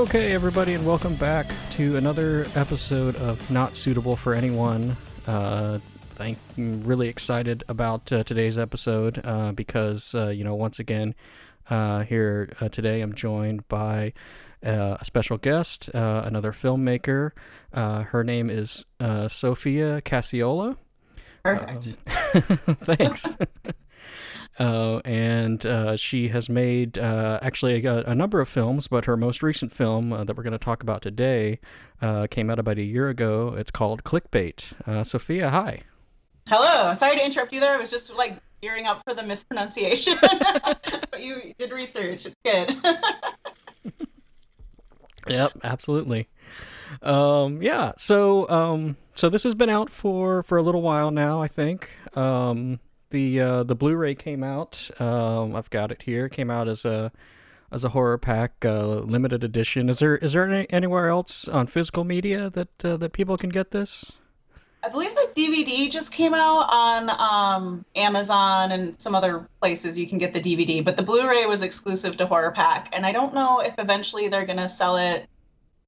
Okay, everybody, and welcome back to another episode of Not Suitable for Anyone. Uh, I'm really excited about uh, today's episode uh, because, uh, you know, once again, uh, here uh, today I'm joined by uh, a special guest, uh, another filmmaker. Uh, her name is uh, Sophia Cacciola. Perfect. Um, thanks. Uh, and uh, she has made uh, actually a, a, number of films, but her most recent film uh, that we're going to talk about today uh, came out about a year ago. It's called Clickbait. Uh, Sophia, hi. Hello. Sorry to interrupt you there. I was just like gearing up for the mispronunciation. but you did research. It's good. yep, absolutely. Um, yeah. So, um, so this has been out for for a little while now. I think. Um, the uh, the Blu-ray came out. Um, I've got it here. It came out as a as a Horror Pack uh, limited edition. Is there is there any, anywhere else on physical media that uh, that people can get this? I believe the DVD just came out on um, Amazon and some other places you can get the DVD, but the Blu-ray was exclusive to Horror Pack, and I don't know if eventually they're gonna sell it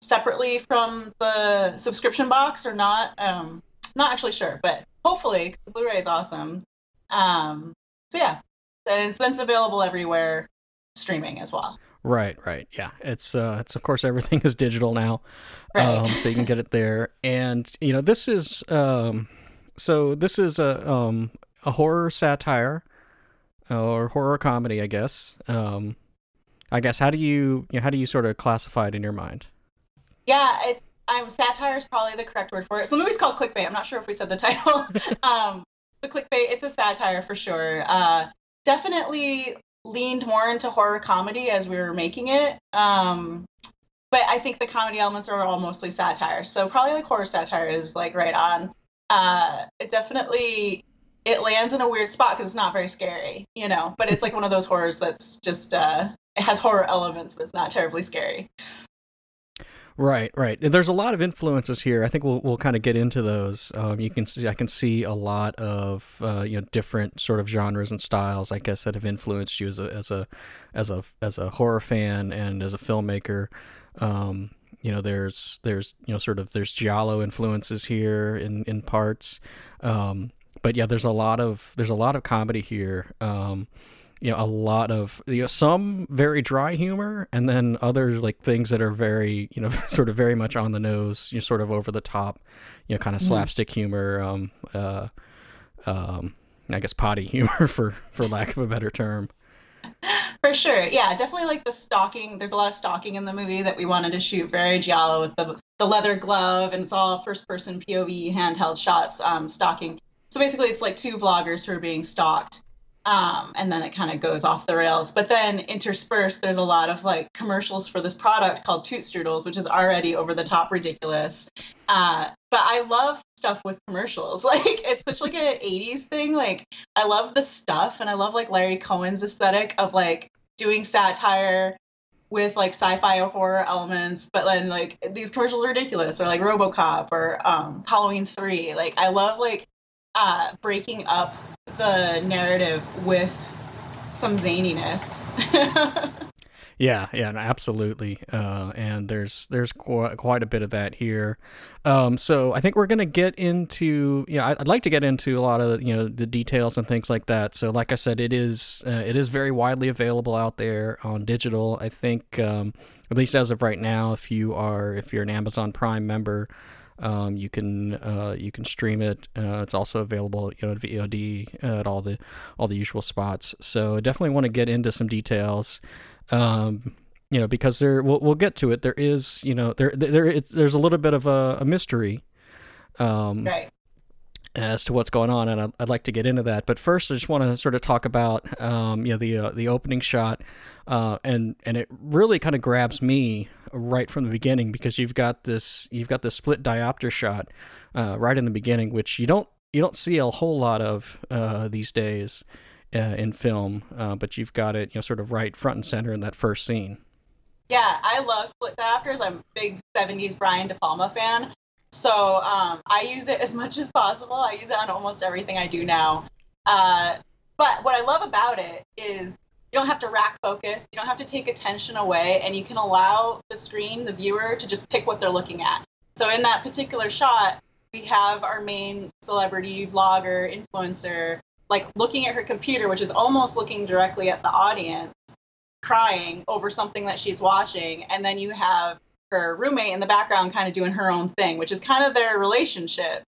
separately from the subscription box or not. Um, not actually sure, but hopefully, Blu-ray is awesome. Um, so yeah, and it's, it's available everywhere, streaming as well. Right, right, yeah. It's uh, it's of course everything is digital now, Right. um, so you can get it there. And you know, this is um, so this is a um a horror satire or horror comedy, I guess. Um, I guess how do you, you know, how do you sort of classify it in your mind? Yeah, it's I'm satire is probably the correct word for it. So the movie's called clickbait. I'm not sure if we said the title. um, the clickbait, it's a satire for sure. Uh, definitely leaned more into horror comedy as we were making it. Um, but I think the comedy elements are all mostly satire. So probably like horror satire is like right on. Uh, it definitely it lands in a weird spot because it's not very scary, you know. But it's like one of those horrors that's just uh, it has horror elements, but it's not terribly scary. Right, right. There's a lot of influences here. I think we'll we'll kind of get into those. Um, you can see I can see a lot of uh, you know different sort of genres and styles. I guess that have influenced you as a as a as a as a horror fan and as a filmmaker. Um, you know, there's there's you know sort of there's giallo influences here in in parts. Um, but yeah, there's a lot of there's a lot of comedy here. Um, you know a lot of you know some very dry humor and then others like things that are very you know sort of very much on the nose you know, sort of over the top you know kind of Mhm. slapstick humor um uh um i guess potty humor for for lack of a better term For sure. Yeah, definitely like the stalking. There's a lot of stalking in the movie that we wanted to shoot very giallo with the the leather glove and it's all first person POV handheld shots um stalking. So basically it's like two vloggers who are being stalked. Um, and then it kind of goes off the rails. But then interspersed, there's a lot of like commercials for this product called Toot Strudels, which is already over the top ridiculous. Uh, but I love stuff with commercials. Like it's such like a 80s thing. Like I love the stuff and I love like Larry Cohen's aesthetic of like doing satire with like sci-fi or horror elements, but then like these commercials are ridiculous or like RoboCop or um Halloween 3. Like I love like uh breaking up the narrative with some zaniness. Yeah, yeah, absolutely. Uh, and there's there's qu- quite a bit of that here. Um, so I think we're gonna get into yeah, I'd, I'd like to get into a lot of you know the details and things like that. So like I said, it is uh, it is very widely available out there on digital. I think um, at least as of right now, if you are if you're an Amazon Prime member. Um, you can uh, you can stream it. Uh, it's also available, you know, at VOD at all the all the usual spots. So I definitely want to get into some details um, you know, because there we'll, we'll get to it. There is, you know, there there it, there's a little bit of a, a mystery um, right. as to what's going on, and I'd, I'd like to get into that. But first, I just want to sort of talk about, um, you know, the uh, the opening shot, uh, and and it really kind of grabs me right from the beginning because you've got this you've got this split diopter shot uh, right in the beginning, which you don't you don't see a whole lot of uh, these days uh, in film, uh, but you've got it, you know, sort of right front and center in that first scene. Yeah, I love split diopters. I'm a big 70s Brian De Palma fan. So um, I use it as much as possible. I use it on almost everything I do now. Uh, but what I love about it is you don't have to rack focus, you don't have to take attention away, and you can allow the screen, the viewer, to just pick what they're looking at. So in that particular shot, we have our main celebrity, vlogger, influencer, like looking at her computer, which is almost looking directly at the audience, crying over something that she's watching. And then you have her roommate in the background kind of doing her own thing, which is kind of their relationship.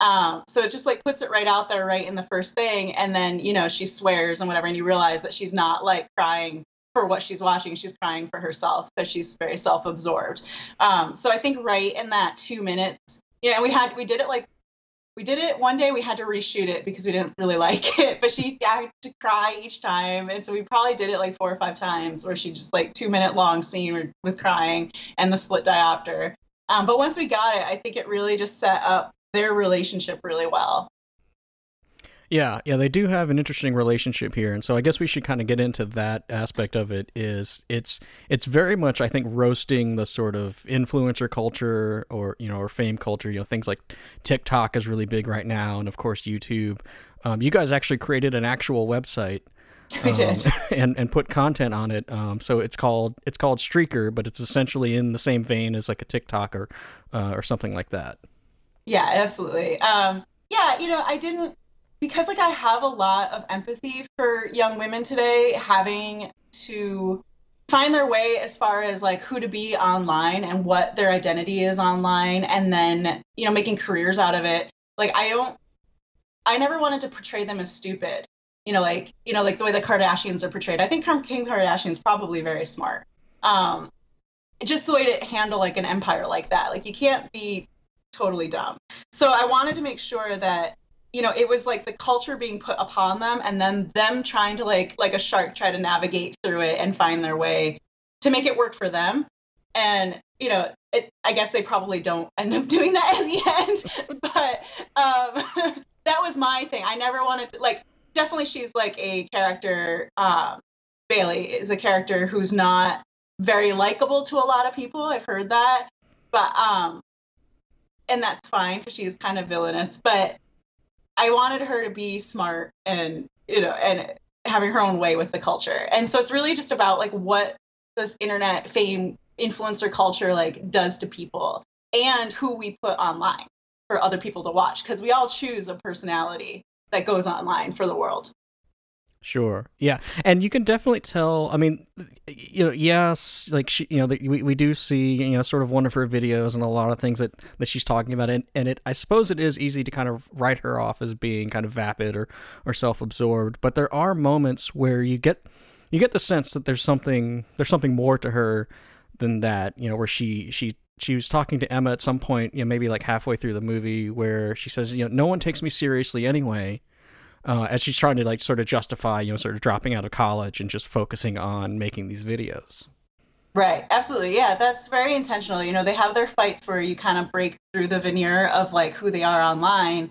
Um, so it just like puts it right out there, right in the first thing. And then, you know, she swears and whatever, and you realize that she's not like crying for what she's watching. She's crying for herself because she's very self absorbed. Um, so I think right in that two minutes, you know, we had, we did it like we did it one day we had to reshoot it because we didn't really like it but she had to cry each time and so we probably did it like four or five times where she just like two minute long scene with crying and the split diopter um, but once we got it i think it really just set up their relationship really well yeah, yeah, they do have an interesting relationship here, and so I guess we should kind of get into that aspect of it. Is it's it's very much I think roasting the sort of influencer culture or you know or fame culture. You know things like TikTok is really big right now, and of course YouTube. Um, you guys actually created an actual website. We um, did, and and put content on it. Um, so it's called it's called Streaker, but it's essentially in the same vein as like a TikTok or uh, or something like that. Yeah, absolutely. Um, yeah, you know, I didn't because like I have a lot of empathy for young women today having to find their way as far as like who to be online and what their identity is online and then you know making careers out of it like i don't i never wanted to portray them as stupid you know like you know like the way the kardashians are portrayed i think kim kardashian's probably very smart um just the way to handle like an empire like that like you can't be totally dumb. So i wanted to make sure that you know it was like the culture being put upon them and then them trying to like like a shark try to navigate through it and find their way to make it work for them. And you know it, i guess they probably don't end up doing that in the end but um that was my thing. I never wanted to like definitely she's like a character um bailey is a character who's not very likable to a lot of people. I've heard that. But um and that's fine because she's kind of villainous but I wanted her to be smart and you know and having her own way with the culture. And so it's really just about like what this internet fame influencer culture like does to people and who we put online for other people to watch because we all choose a personality that goes online for the world. Sure. Yeah, and you can definitely tell. I mean, you know, yes, like she, you know, the, we we do see you know sort of one of her videos and a lot of things that that she's talking about, and and it I suppose it is easy to kind of write her off as being kind of vapid or or self absorbed, but there are moments where you get you get the sense that there's something there's something more to her than that. You know, where she she she was talking to Emma at some point, you know, maybe like halfway through the movie, where she says, you know, no one takes me seriously anyway uh, as she's trying to like sort of justify, you know, sort of dropping out of college and just focusing on making these videos. Right, absolutely. Yeah, that's very intentional. You know, they have their fights where you kind of break through the veneer of like who they are online.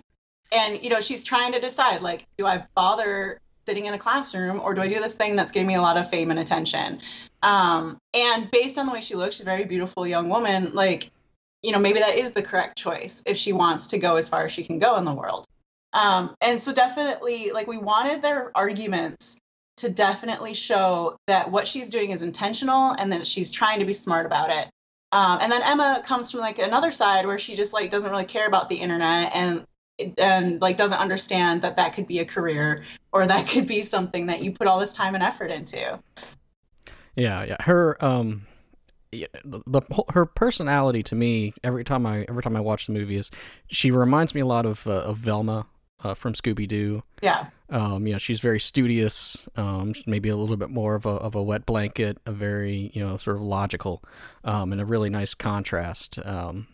And, you know, she's trying to decide like, do I bother sitting in a classroom or do I do this thing that's getting me a lot of fame and attention? Um, and based on the way she looks, she's a very beautiful young woman. Like, you know, maybe that is the correct choice if she wants to go as far as she can go in the world. Um, and so definitely, like we wanted their arguments to definitely show that what she's doing is intentional and that she's trying to be smart about it. Um, and then Emma comes from like another side where she just like doesn't really care about the internet and and like doesn't understand that that could be a career or that could be something that you put all this time and effort into. Yeah, yeah. Her um the, the, her personality to me every time I every time I watch the movie is she reminds me a lot of uh, of Velma uh, from Scooby Doo. Yeah. Um, you know, she's very studious, um, maybe a little bit more of a of a wet blanket, a very you know sort of logical, um, and a really nice contrast. Um,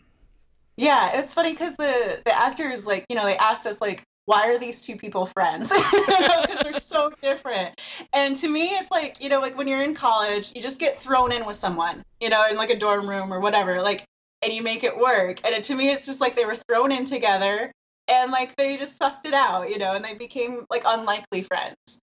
yeah, it's funny because the the actors like you know they asked us like why are these two people friends because they're so different and to me it's like you know like when you're in college you just get thrown in with someone you know in like a dorm room or whatever like and you make it work and it, to me it's just like they were thrown in together and like they just sussed it out, you know, and they became like unlikely friends.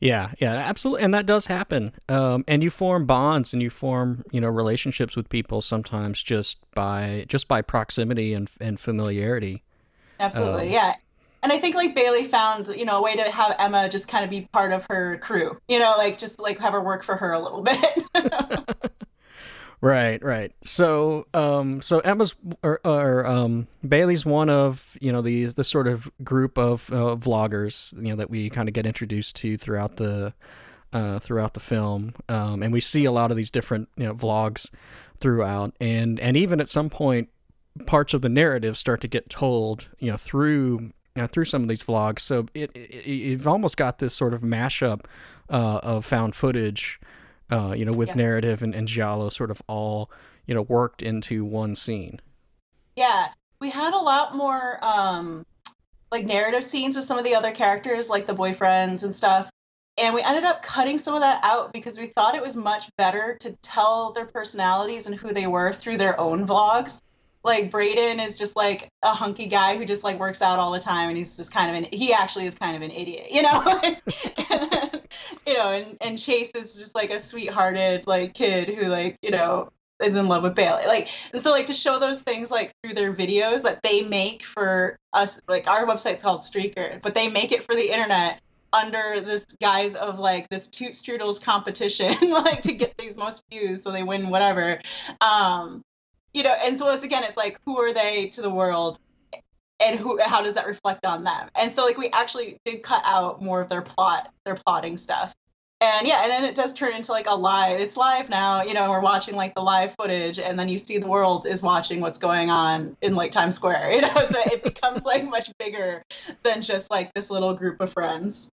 Yeah, yeah, absolutely, and that does happen. Um, and you form bonds and you form, you know, relationships with people sometimes just by just by proximity and and familiarity. Absolutely, um, yeah. and I think like Bailey found you know a way to have Emma just kind of be part of her crew. You know, like just like have her work for her a little bit. Right, right. So, um, so Emma's or, or um, Bailey's one of you know these the sort of group of uh, vloggers you know that we kind of get introduced to throughout the uh, throughout the film, um, and we see a lot of these different you know vlogs throughout, and and even at some point, parts of the narrative start to get told you know through you know, through some of these vlogs. So it, it you've almost got this sort of mashup uh, of found footage uh, you know, with yeah. narrative and, and Giallo sort of all, you know, worked into one scene. Yeah. We had a lot more um like narrative scenes with some of the other characters, like the boyfriends and stuff. And we ended up cutting some of that out because we thought it was much better to tell their personalities and who they were through their own vlogs. Like Braden is just like a hunky guy who just like works out all the time and he's just kind of an he actually is kind of an idiot, you know? and, you know, and, and Chase is just like a sweethearted like kid who like, you know, is in love with Bailey. Like so like to show those things like through their videos that they make for us like our website's called Streaker, but they make it for the internet under this guise of like this toot strudels competition like to get these most views so they win whatever um you know and so it's again it's like who are they to the world? And who how does that reflect on them? And so like we actually did cut out more of their plot their plotting stuff. And yeah and then it does turn into like a live it's live now you know we're watching like the live footage and then you see the world is watching what's going on in like times square you know so it becomes like much bigger than just like this little group of friends.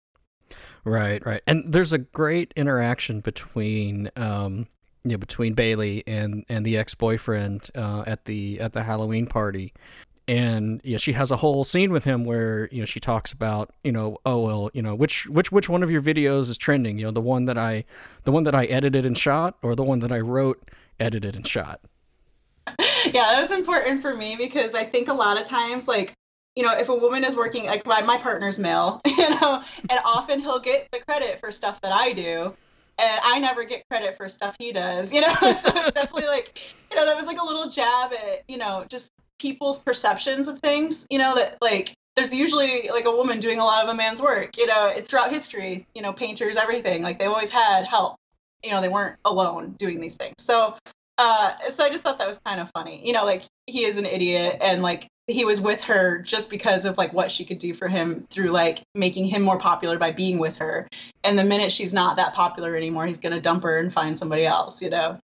Right right. And there's a great interaction between um you know, between Bailey and and the ex boyfriend uh, at the at the Halloween party, and yeah, she has a whole scene with him where you know she talks about you know oh well you know which which which one of your videos is trending? You know the one that I the one that I edited and shot or the one that I wrote edited and shot. Yeah, that was important for me because I think a lot of times like you know if a woman is working like my, my partner's male you know and often he'll get the credit for stuff that I do and I never get credit for stuff he does, you know. so definitely like, you know, that was like a little jab at, you know, just people's perceptions of things, you know, that like there's usually like a woman doing a lot of a man's work, you know, throughout history, you know, painters, everything. Like they always had help. You know, they weren't alone doing these things. So uh so I just thought that was kind of funny. You know, like he is an idiot and like he was with her just because of like what she could do for him through like making him more popular by being with her. And the minute she's not that popular anymore, he's gonna dump her and find somebody else, you know.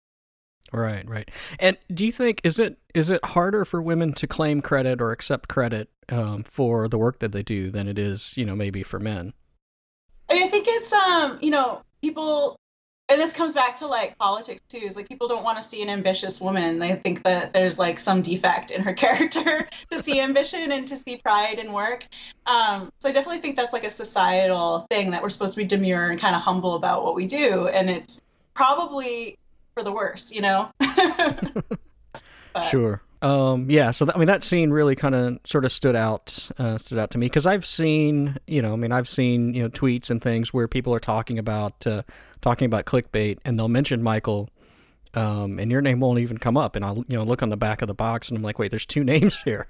Right, right. And do you think is it is it harder for women to claim credit or accept credit um, for the work that they do than it is, you know, maybe for men? I think it's um, you know, people and this comes back to like politics too is like people don't want to see an ambitious woman. They think that there's like some defect in her character to see ambition and to see pride in work. Um, so i definitely think that's like a societal thing that we're supposed to be demure and kind of humble about what we do and it's probably for the worse you know? Sure. Um, yeah, so I mean that scene really kind of sort of stood out uh, stood out to me because I've seen you know I mean I've seen you know tweets and things where people are talking about uh, talking about clickbait and they'll mention Michael, um, and your name won't even come up, and I'll you know look on the back of the box and I'm like wait there's two names here.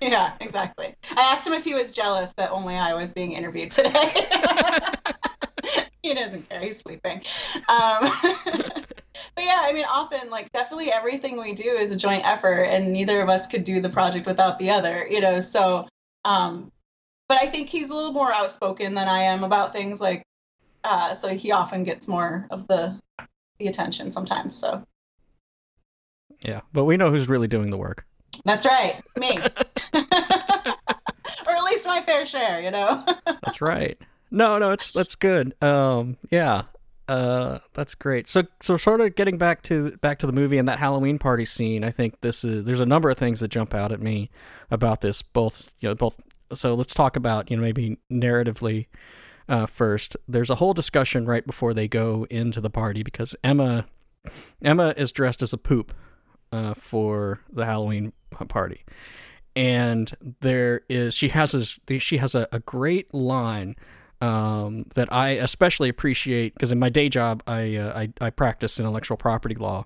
Yeah, exactly. I asked him if he was jealous that only I was being interviewed today. he doesn't care. He's sleeping. Um, but yeah, I mean, often, like, definitely everything we do is a joint effort, and neither of us could do the project without the other, you know. So, um, but I think he's a little more outspoken than I am about things like, uh, so he often gets more of the the attention sometimes. So, yeah, but we know who's really doing the work. That's right, me, or at least my fair share, you know. That's right. No, no, it's that's good. Um, yeah, uh, that's great. So, so sort of getting back to back to the movie and that Halloween party scene. I think this is there's a number of things that jump out at me about this. Both, you know, both. So let's talk about you know maybe narratively uh, first. There's a whole discussion right before they go into the party because Emma Emma is dressed as a poop uh, for the Halloween party, and there is she has this she has a, a great line um, that I especially appreciate because in my day job I, uh, I, I practice intellectual property law,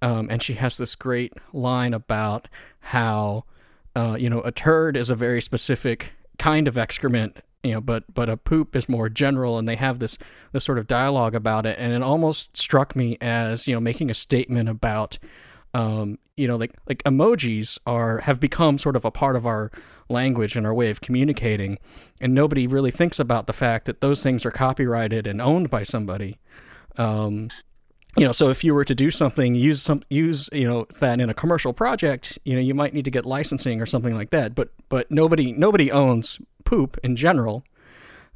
um, and she has this great line about how uh, you know a turd is a very specific kind of excrement you know but but a poop is more general and they have this this sort of dialogue about it. And it almost struck me as you know making a statement about um you know like like emojis are have become sort of a part of our language and our way of communicating. And nobody really thinks about the fact that those things are copyrighted and owned by somebody. Um you know so if you were to do something use some use you know that in a commercial project you know you might need to get licensing or something like that but but nobody nobody owns poop in general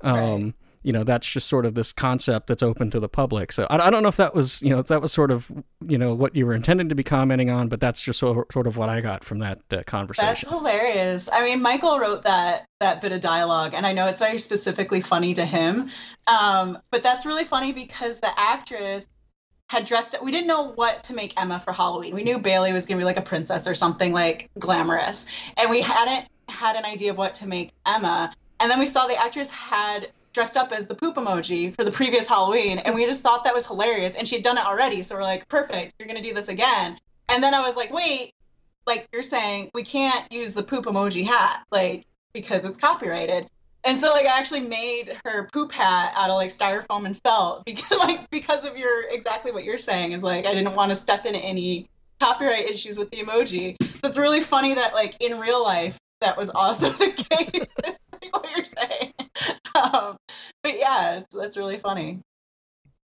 um Right. you know that's just sort of this concept that's open to the public so I, I don't know if that was you know if that was sort of you know what you were intending to be commenting on but that's just sort sort of what i got from that uh, That's hilarious. I mean, Michael wrote that that bit of dialogue, and I know it's very specifically funny to him. Um, but that's really funny because the actress had dressed we didn't know what to make Emma for Halloween. We knew Bailey was gonna be like a princess or something like glamorous. And we hadn't had an idea of what to make Emma. And then we saw the actress had dressed up as the poop emoji for the previous Halloween, and we just thought that was hilarious. And she'd done it already, so we're like, perfect, you're gonna do this again. And then I was like, wait, like you're saying, we can't use the poop emoji hat, like because it's copyrighted. And so like I actually made her poop hat out of like styrofoam and felt because like because of your exactly what you're saying is like I didn't want to step into any copyright issues with the emoji. So it's really funny that like in real life that was also the case. Like what you're saying. Um, but yeah, it's, that's really funny.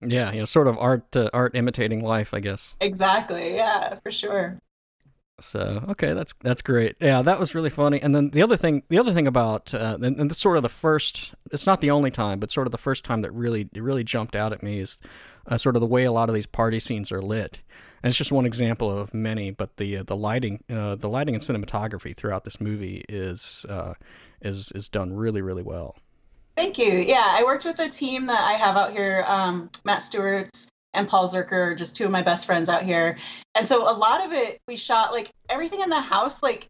yeah you know sort of art uh, art imitating life i guess Exactly. Yeah, for sure. So okay, that's that's great. Yeah, that was really funny. And then the other thing, the other thing about, uh, and, and this sort of the first. It's not the only time, but sort of the first time that really really jumped out at me is uh, sort of the way a lot of these party scenes are lit. And it's just one example of many. But the uh, the lighting, uh, the lighting and cinematography throughout this movie is uh, is is done really really well. Thank you. Yeah, I worked with a team that I have out here, um, Matt Stewart's and Paul Zerker, just two of my best friends out here. And so a lot of it, we shot like everything in the house, like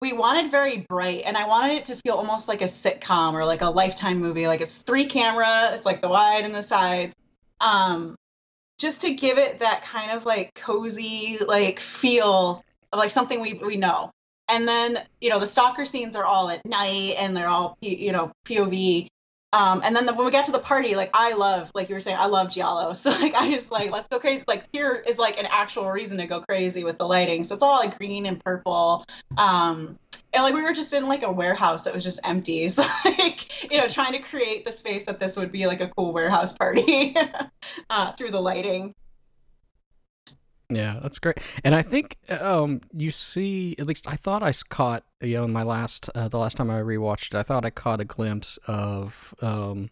we wanted very bright, and I wanted it to feel almost like a sitcom or like a lifetime movie. Like it's three camera, it's like the wide and the sides. Um, just to give it that kind of like cozy like feel of like something we we know. And then you know the stalker scenes are all at night and they're all you know POV. Um, and then the, when we got to the party, like I love, like you were saying, I love Giallo. So like I just like let's go crazy. Like here is like an actual reason to go crazy with the lighting. So it's all like green and purple. Um, and like we were just in like a warehouse that was just empty. So like you know trying to create the space that this would be like a cool warehouse party uh, through the lighting. Yeah, that's great. And I think um, you see, at least I thought I caught, you know, in my last, uh, the last time I rewatched it, I thought I caught a glimpse of, um,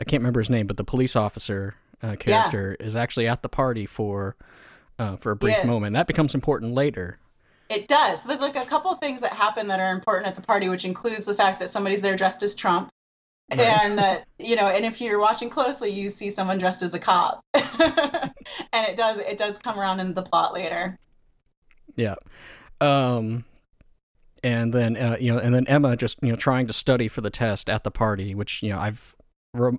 I can't remember his name, but the police officer uh, character is actually at the party for, uh, for a brief Yes. moment. That becomes important later. It does. So there's like a couple of things that happen that are important at the party, which includes the fact that somebody's there dressed as Trump. Right. And that, you know, and if you're watching closely, you see someone dressed as a cop. and it does it does come around in the plot later. Yeah. Um, and then uh, you know, and then Emma just you know trying to study for the test at the party, which you know I've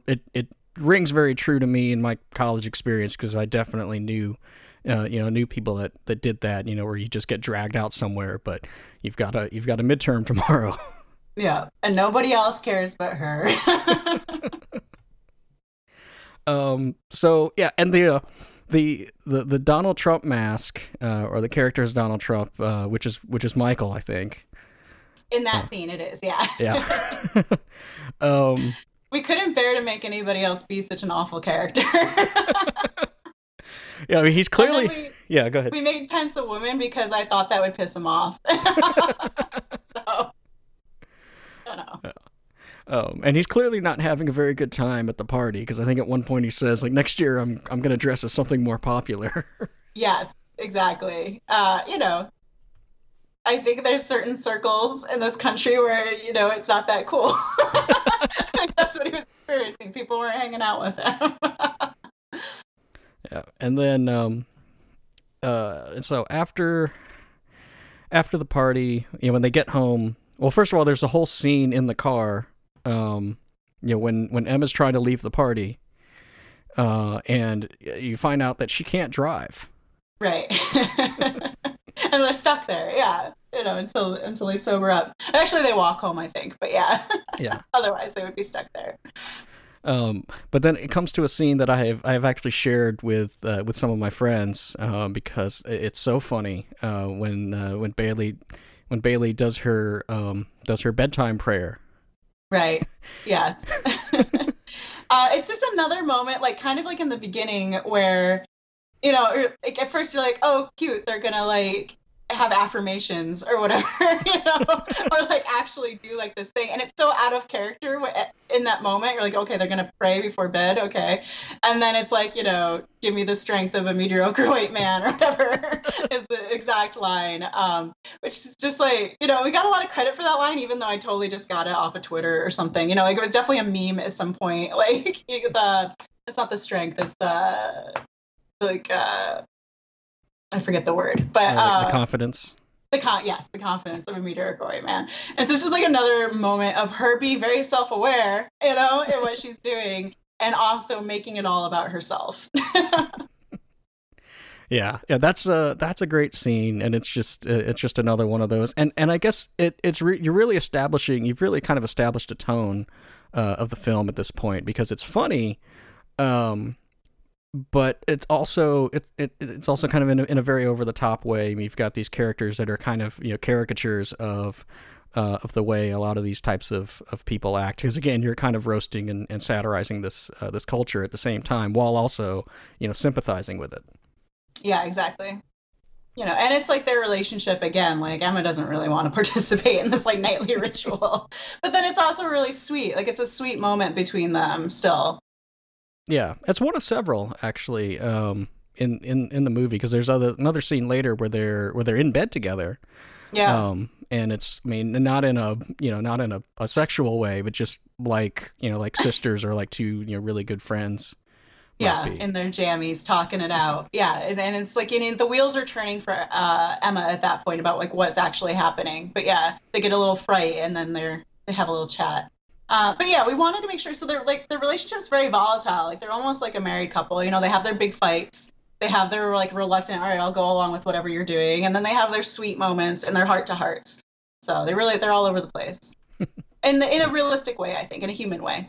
it it rings very true to me in my college experience because I definitely knew. Uh, you know, knew people that, that did that. You know, where you just get dragged out somewhere, but you've got a you've got a midterm tomorrow. Yeah. And nobody else cares but her. um. So yeah, and the uh, the the the Donald Trump mask, uh, or the character is Donald Trump, uh, which is which is Michael, I think. in that scene it is, yeah. Yeah. um. we couldn't bear to make anybody else be such an awful character. Yeah, I mean, he's clearly. we, Yeah, go ahead. we made Pence a woman because I thought that would piss him off. So, I don't know. Um, and he's clearly not having a very good time at the party because I think at one point he says, like, next year I'm I'm gonna dress as something more popular. Yes, exactly. Uh, you know, I think there's certain circles in this country where, you know, it's not that cool. That's what he was experiencing. People weren't hanging out with him. yeah, and then um, uh, and so after after the party, you know, when they get home, well, first of all, there's a whole scene in the car. Um, you know, when when Emma's trying to leave the party, uh, and you find out that she can't drive. right. and they're stuck there. Yeah. you know, until until they sober up. Actually, they walk home, I think. But yeah, Yeah. otherwise they would be stuck there. Um, but then it comes to a scene that I have I have actually shared with uh, with some of my friends um, because it's so funny uh, when uh, when Bailey when Bailey does her um, does her bedtime prayer. Right. Yes. uh, it's just another moment, like kind of like in the beginning, where you know, like at first you're like, oh, cute, they're gonna like have affirmations or whatever, you know, or like actually do like this thing, and it's so out of character in that moment. You're like, okay, they're gonna pray before bed, okay, and then it's like, you know, give me the strength of a mediocre white man or whatever is the exact line. Um, which is just like you know we got a lot of credit for that line even though i totally just got it off of twitter or something. You know like it was definitely a meme at some point. Like the it's not the strength. It's uh like uh i forget the word but uh, uh, the confidence. the con yes the confidence of a mediocre white man. And so it's just like another moment of her being very self-aware you know in what she's doing and also making it all about herself. Yeah, yeah, that's a that's a great scene, and it's just uh, it's just another one of those, and and I guess it it's re- you're really establishing you've really kind of established a tone uh, of the film at this point because it's funny, um, but it's also it, it it's also kind of in a, in a very over the top way. I mean, you've got these characters that are kind of you know caricatures of. Uh, of the way a lot of these types of, of people act, because again, you're kind of roasting and, and satirizing this uh, this culture at the same time, while also you know sympathizing with it. Yeah, exactly. You know, and it's like their relationship again. Like Emma doesn't really want to participate in this like nightly ritual, but then it's also really sweet. Like it's a sweet moment between them still. Yeah, it's one of several actually um, in in in the movie because there's other another scene later where they're where they're in bed together. Yeah, Um, and it's I mean not in a you know not in a, a sexual way, but just like you know like sisters or like two you know really good friends. yeah, in their jammies, talking it out. Yeah, and then it's like you know the wheels are turning for uh, Emma at that point about like what's actually happening. But yeah, they get a little fright, and then they're they have a little chat. Uh, but yeah, we wanted to make sure. So they're like their relationship's very volatile. Like they're almost like a married couple. You know, they have their big fights. They have their like reluctant. All right, I'll go along with whatever you're doing, and then they have their sweet moments and their heart to hearts. So they really they're all over the place, in the, in a realistic way, I think, in a human way.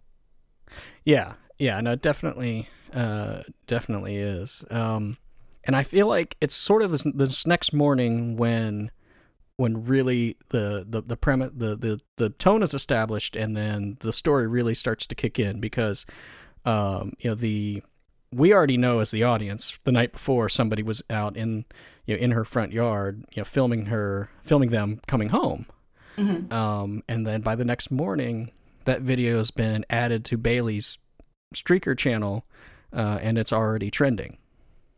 Yeah, yeah, no, definitely, uh, definitely is. Um, and I feel like it's sort of this this next morning when when really the the the premise the, the the tone is established and then the story really starts to kick in because um you know the we already know as the audience the night before somebody was out in you know in her front yard you know filming her filming them coming home. Hmm um and then by the next morning that video has been added to Bailey's streaker channel uh and it's already trending.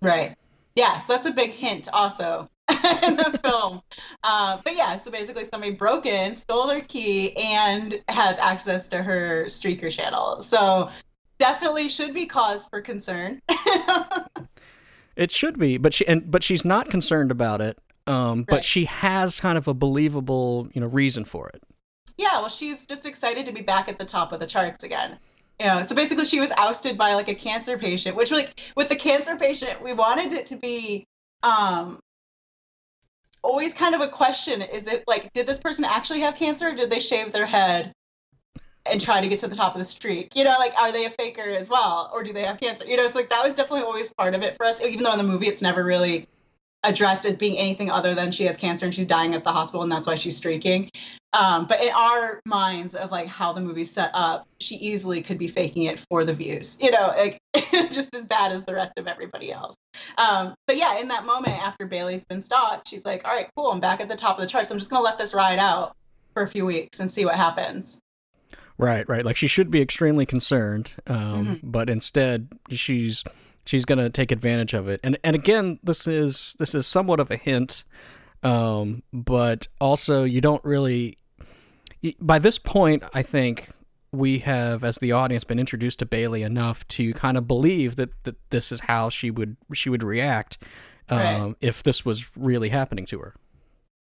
Right. Yeah, so that's a big hint also in the film. Uh, but yeah, so basically somebody broke in, stole her key, and has access to her streaker channel. So definitely should be cause for concern. It should be, but she and but she's not concerned about it. Um, but she has kind of a believable, you know, reason for it. yeah, well, she's just excited to be back at the top of the charts again. You know, so basically she was ousted by like a cancer patient, which like with the cancer patient, we wanted it to be um always kind of a question. Is it like, did this person actually have cancer or did they shave their head and try to get to the top of the streak? You know, like are they a faker as well? Or do they have cancer? You know, it's like that was definitely always part of it for us, even though in the movie it's never really addressed as being anything other than she has cancer and she's dying at the hospital and that's why she's streaking. Um, but in our minds of like how the movie's set up, she easily could be faking it for the views, you know, like just as bad as the rest of everybody else. Um, but yeah, in that moment after Bailey's been stalked, she's like, all right, cool, I'm back at the top of the charts. So I'm just gonna let this ride out for a few weeks and see what happens. Right, right. Like she should be extremely concerned, um, but instead she's she's gonna take advantage of it. And and again, this is this is somewhat of a hint, um, but also you don't really. By this point, I think we have, as the audience, been introduced to Bailey enough to kind of believe that, that this is how she would she would react um, Right. if this was really happening to her.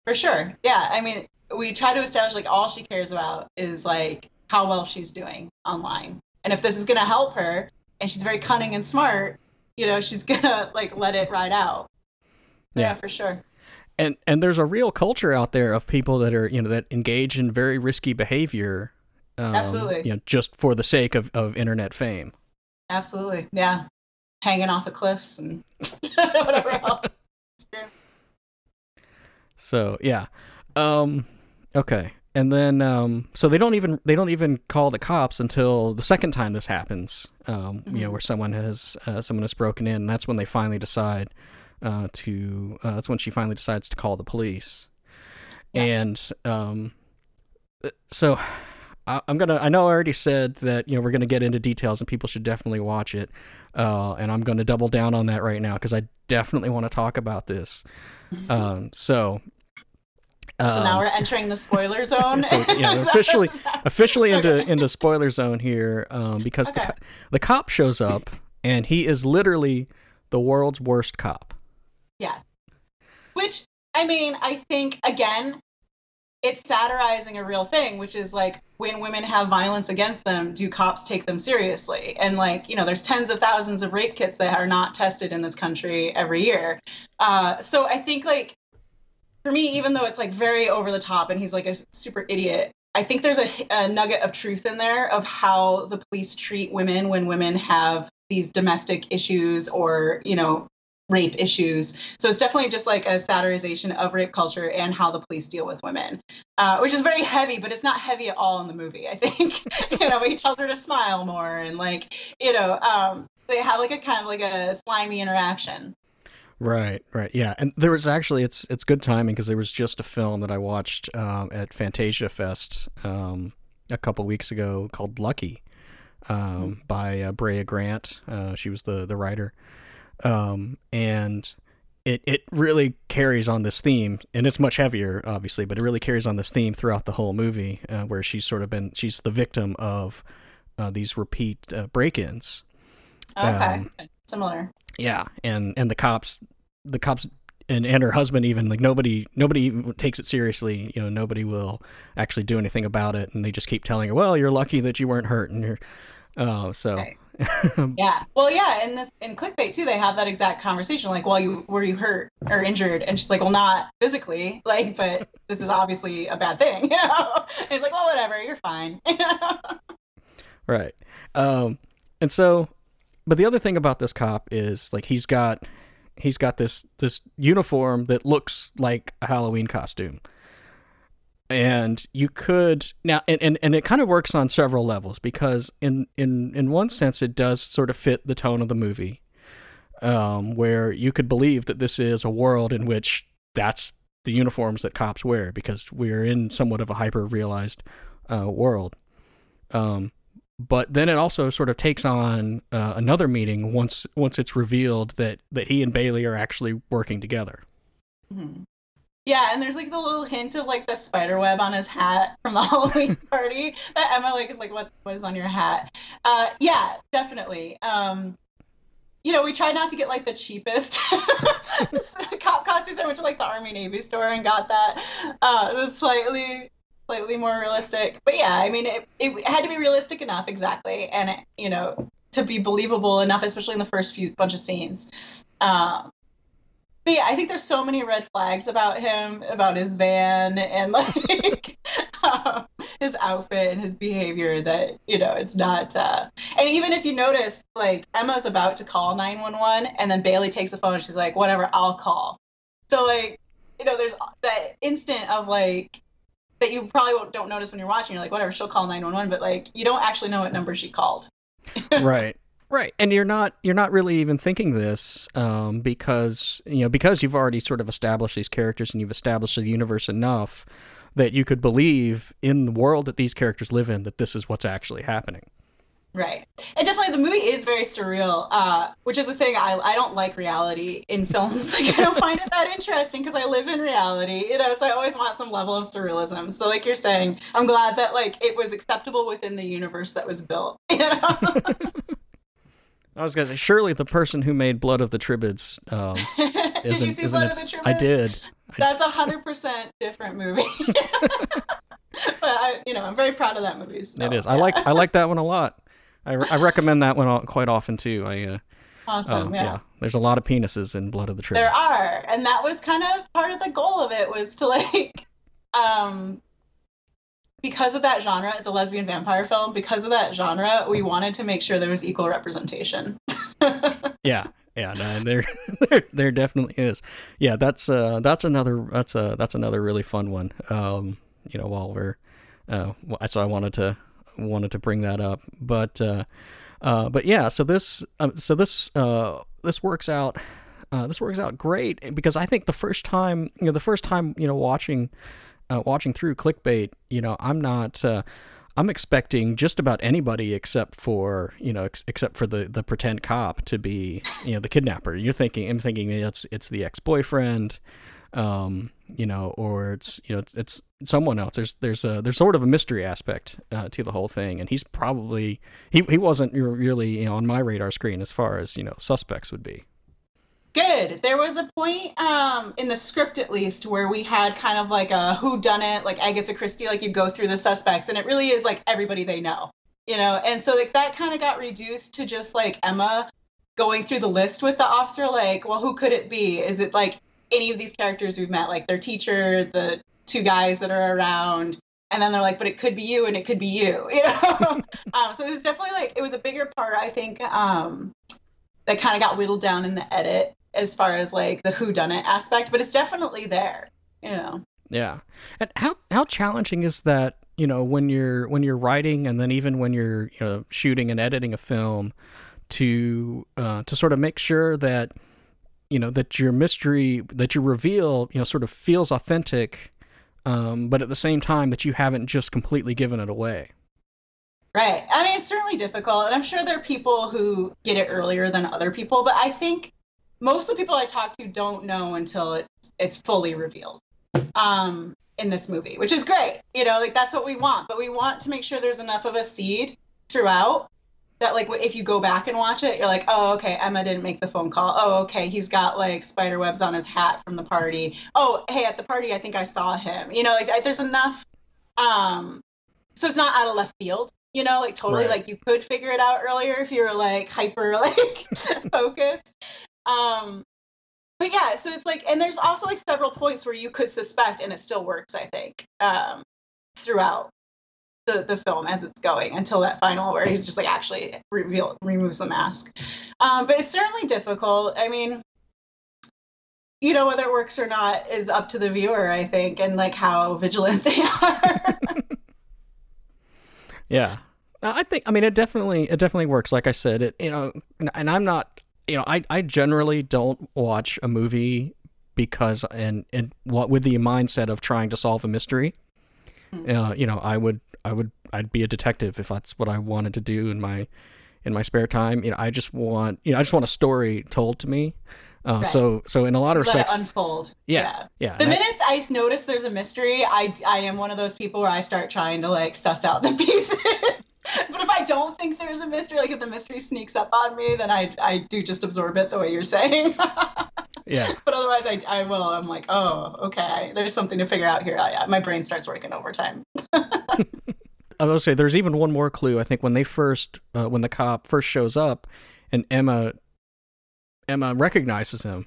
For sure. Yeah. I mean, we try to establish like all she cares about is like how well she's doing online. And if this is going to help her and she's very cunning and smart, you know, she's to like let it ride out. Yeah, Yeah. for sure. and and there's a real culture out there of people that are you know that engage in very risky behavior um, Absolutely. you know just for the sake of, of internet fame Absolutely. Yeah. Hanging off of cliffs and whatever else. So yeah um okay and then um so they don't even they don't even call the cops until the second time this happens um you know Mhm. where someone has uh, someone has broken in and that's when they finally decide uh to uh, that's when she finally decides to call the police Yeah. and um uh, so I- I'm gonna. I know I already said that you know we're gonna get into details and people should definitely watch it, uh, and I'm gonna double down on that right now because I definitely want to talk about this. Um, so, So um, now we're entering the spoiler zone. so, yeah, officially- officially into into spoiler zone here um, because the Okay. co- the cop shows up and he is literally the world's worst cop. Yes. Which, I mean, I think, again, it's satirizing a real thing, which is like when women have violence against them, do cops take them seriously? And like, you know, there's tens of thousands of rape kits that are not tested in this country every year. Uh, so I think, like, for me, even though it's like very over the top and he's like a super idiot, I think there's a, a nugget of truth in there of how the police treat women when women have these domestic issues or, you know, rape issues. So it's definitely just like a satirization of rape culture and how the police deal with women, uh, which is very heavy, but it's not heavy at all in the movie. I think, you know, he tells her to smile more and like, you know, um, they have like a kind of like a slimy interaction. Right, right, yeah. And there was actually it's it's good timing because there was just a film that I watched um, at Fantasia Fest um, a couple weeks ago called Lucky um, by uh, Brea Grant. Uh, she was the the writer, um, and it it really carries on this theme, and it's much heavier, obviously, but it really carries on this theme throughout the whole movie, uh, where she's sort of been she's the victim of uh, these repeat uh, break-ins. Okay, Um, similar. Yeah, and and the cops, the cops, and and her husband even like nobody nobody even takes it seriously. You know, nobody will actually do anything about it, and they just keep telling her, "Well, you're lucky that you weren't hurt," and you're, oh, so Right. Yeah. Well, yeah. In this in clickbait too, they have that exact conversation. Like, well, you were you hurt or injured? And she's like, well, not physically. Like, but this is obviously a bad thing. You know? And he's like, well, whatever. You're fine. right, um, and so, but the other thing about this cop is like he's got he's got this this uniform that looks like a Halloween costume. and you could now and, and, and it kind of works on several levels because in, in in one sense it does sort of fit the tone of the movie um, where you could believe that this is a world in which that's the uniforms that cops wear because we're in somewhat of a hyper realized uh, world um, but then it also sort of takes on uh, another meaning once once it's revealed that that he and Bailey are actually working together Mhm. Yeah, and there's like the little hint of like the spider web on his hat from the Halloween party that Emma like is like, what what is on your hat? Uh, yeah, definitely. Um, you know, we tried not to get like the cheapest cop costumes. I went to like the Army Navy store and got that. Uh, it was slightly slightly more realistic, but yeah, I mean, it, it had to be realistic enough, exactly, and it, you know, to be believable enough, especially in the first few bunch of scenes. Um, but yeah, I think there's so many red flags about him, about his van, and like um, his outfit and his behavior that you know it's not. Uh... And even if you notice, like Emma's about to call 911, and then Bailey takes the phone and she's like, "Whatever, I'll call." So like, you know, there's that instant of like that you probably don't notice when you're watching. You're like, "Whatever, she'll call 911," but like you don't actually know what number she called. right right and you're not you're not really even thinking this um, because you know because you've already sort of established these characters and you've established the universe enough that you could believe in the world that these characters live in that this is what's actually happening Right. And definitely the movie is very surreal, uh, which is a thing I, I don't like reality in films. Like I don't find it that interesting because I live in reality, you know, so I always want some level of surrealism. So like you're saying, I'm glad that like it was acceptable within the universe that was built. You know? i was gonna say surely the person who made blood of the Tribades um, did isn't, you see Blood it of the i did That's a hundred percent different movie. but I, you know, I'm very proud of that movie. So, it is i like i like that one a lot i, I recommend that one quite often too i uh, Awesome. Oh, yeah. There's a lot of penises in Blood of the Tribades. There are, and that was kind of part of the goal of it was to like, um, because of that genre, it's a lesbian vampire film. Because of that genre, we wanted to make sure there was equal representation. Yeah, yeah, no, there, there, there definitely is. Yeah, that's uh, that's another that's a that's another really fun one. Um, you know, while we're, uh, so I wanted to wanted to bring that up, but uh, uh, but yeah, so this um, so this uh this works out. Uh, this works out great because I think the first time, you know, the first time, you know, watching, uh, watching through clickbait, you know, I'm not, I'm expecting just about anybody except for, you know, ex- except for the, the pretend cop to be, you know, the kidnapper. You're thinking, I'm thinking it's, it's the ex-boyfriend, um, you know, or it's, you know, it's, it's someone else. There's, there's a, there's sort of a mystery aspect, uh, to the whole thing. And he's probably, he, he wasn't really, you know, on my radar screen as far as, you know, suspects would be. Good. There was a point um, in the script, at least, where we had kind of like a who done it, like Agatha Christie, like you go through the suspects, and it really is like everybody they know, you know. And so like that kind of got reduced to just like Emma going through the list with the officer, like, well, who could it be? Is it like any of these characters we've met, like their teacher, the two guys that are around? And then they're like, but it could be you, and it could be you, you know. um, so it was definitely like it was a bigger part, I think. Um, that kind of got whittled down in the edit as far as like the who done it aspect, but it's definitely there, you know. Yeah. And how how challenging is that, you know, when you're when you're writing and then even when you're, you know, shooting and editing a film to uh to sort of make sure that you know that your mystery that you reveal, you know, sort of feels authentic um but at the same time that you haven't just completely given it away. Right. I mean, it's certainly difficult, and I'm sure there are people who get it earlier than other people, but I think most of the people I talk to don't know until it's it's fully revealed um, in this movie, which is great. You know, like that's what we want, but we want to make sure there's enough of a seed throughout that like if you go back and watch it, you're like, oh, okay, Emma didn't make the phone call. Oh, okay, he's got like spider webs on his hat from the party. Oh, hey, at the party, I think I saw him. You know, like there's enough. Um, so it's not out of left field you know like totally Right. like you could figure it out earlier if you were like hyper like focused um but yeah so it's like and there's also like several points where you could suspect and it still works i think um throughout the the film as it's going until that final where he's just like actually reveal removes the mask um but it's certainly difficult i mean you know whether it works or not is up to the viewer i think and like how vigilant they are Yeah. Uh, I think I mean it definitely it definitely works like I said it you know and I'm not you know I I generally don't watch a movie because and and what with the mindset of trying to solve a mystery. Uh, you know, I would I would I'd be a detective if that's what I wanted to do in my in my spare time. You know, I just want you know I just want a story told to me. Uh, Right. So so in a lot of let respects, unfold yeah, yeah. The and I- minute I notice there's a mystery, I, I am one of those people where I start trying to like suss out the pieces. but if I don't think there's a mystery, like if the mystery sneaks up on me, then I I do just absorb it the way you're saying. yeah. but otherwise, I, I will. I'm like, oh, okay, there's something to figure out here. My brain starts working overtime. I will say there's even one more clue. I think when they first, uh, when the cop first shows up, and Emma, Emma recognizes him,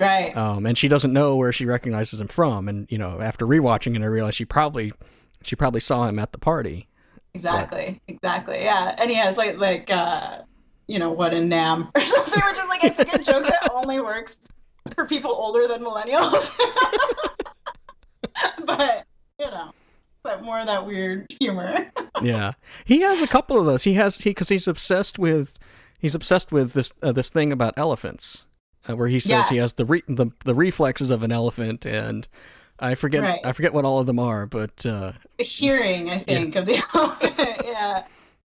Right. um, and she doesn't know where she recognizes him from. And you know, after rewatching it, I realized she probably, she probably saw him at the party. Exactly. Exactly. Yeah. And he has like like uh you know what in Nam or something, which is like I think a joke that only works for people older than millennials. but you know, but more of that weird humor. yeah, he has a couple of those. He has he because he's obsessed with, he's obsessed with this uh, this thing about elephants, uh, where he says Yeah. he has the, re- the the reflexes of an elephant, and I forget Right. I forget what all of them are, but uh, the hearing, I think, of the yeah.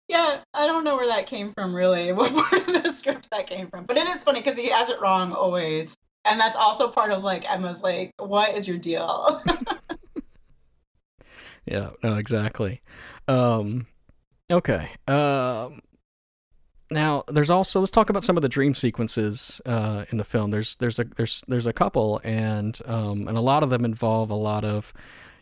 Yeah, I don't know where that came from really, what part of the script that came from. But it is funny because he has it wrong always. And that's also part of like Emma's like, what is your deal? Yeah, no, exactly. Um, okay. Um, now there's also let's talk about some of the dream sequences uh, in the film. There's there's a there's there's a couple, and um, and a lot of them involve a lot of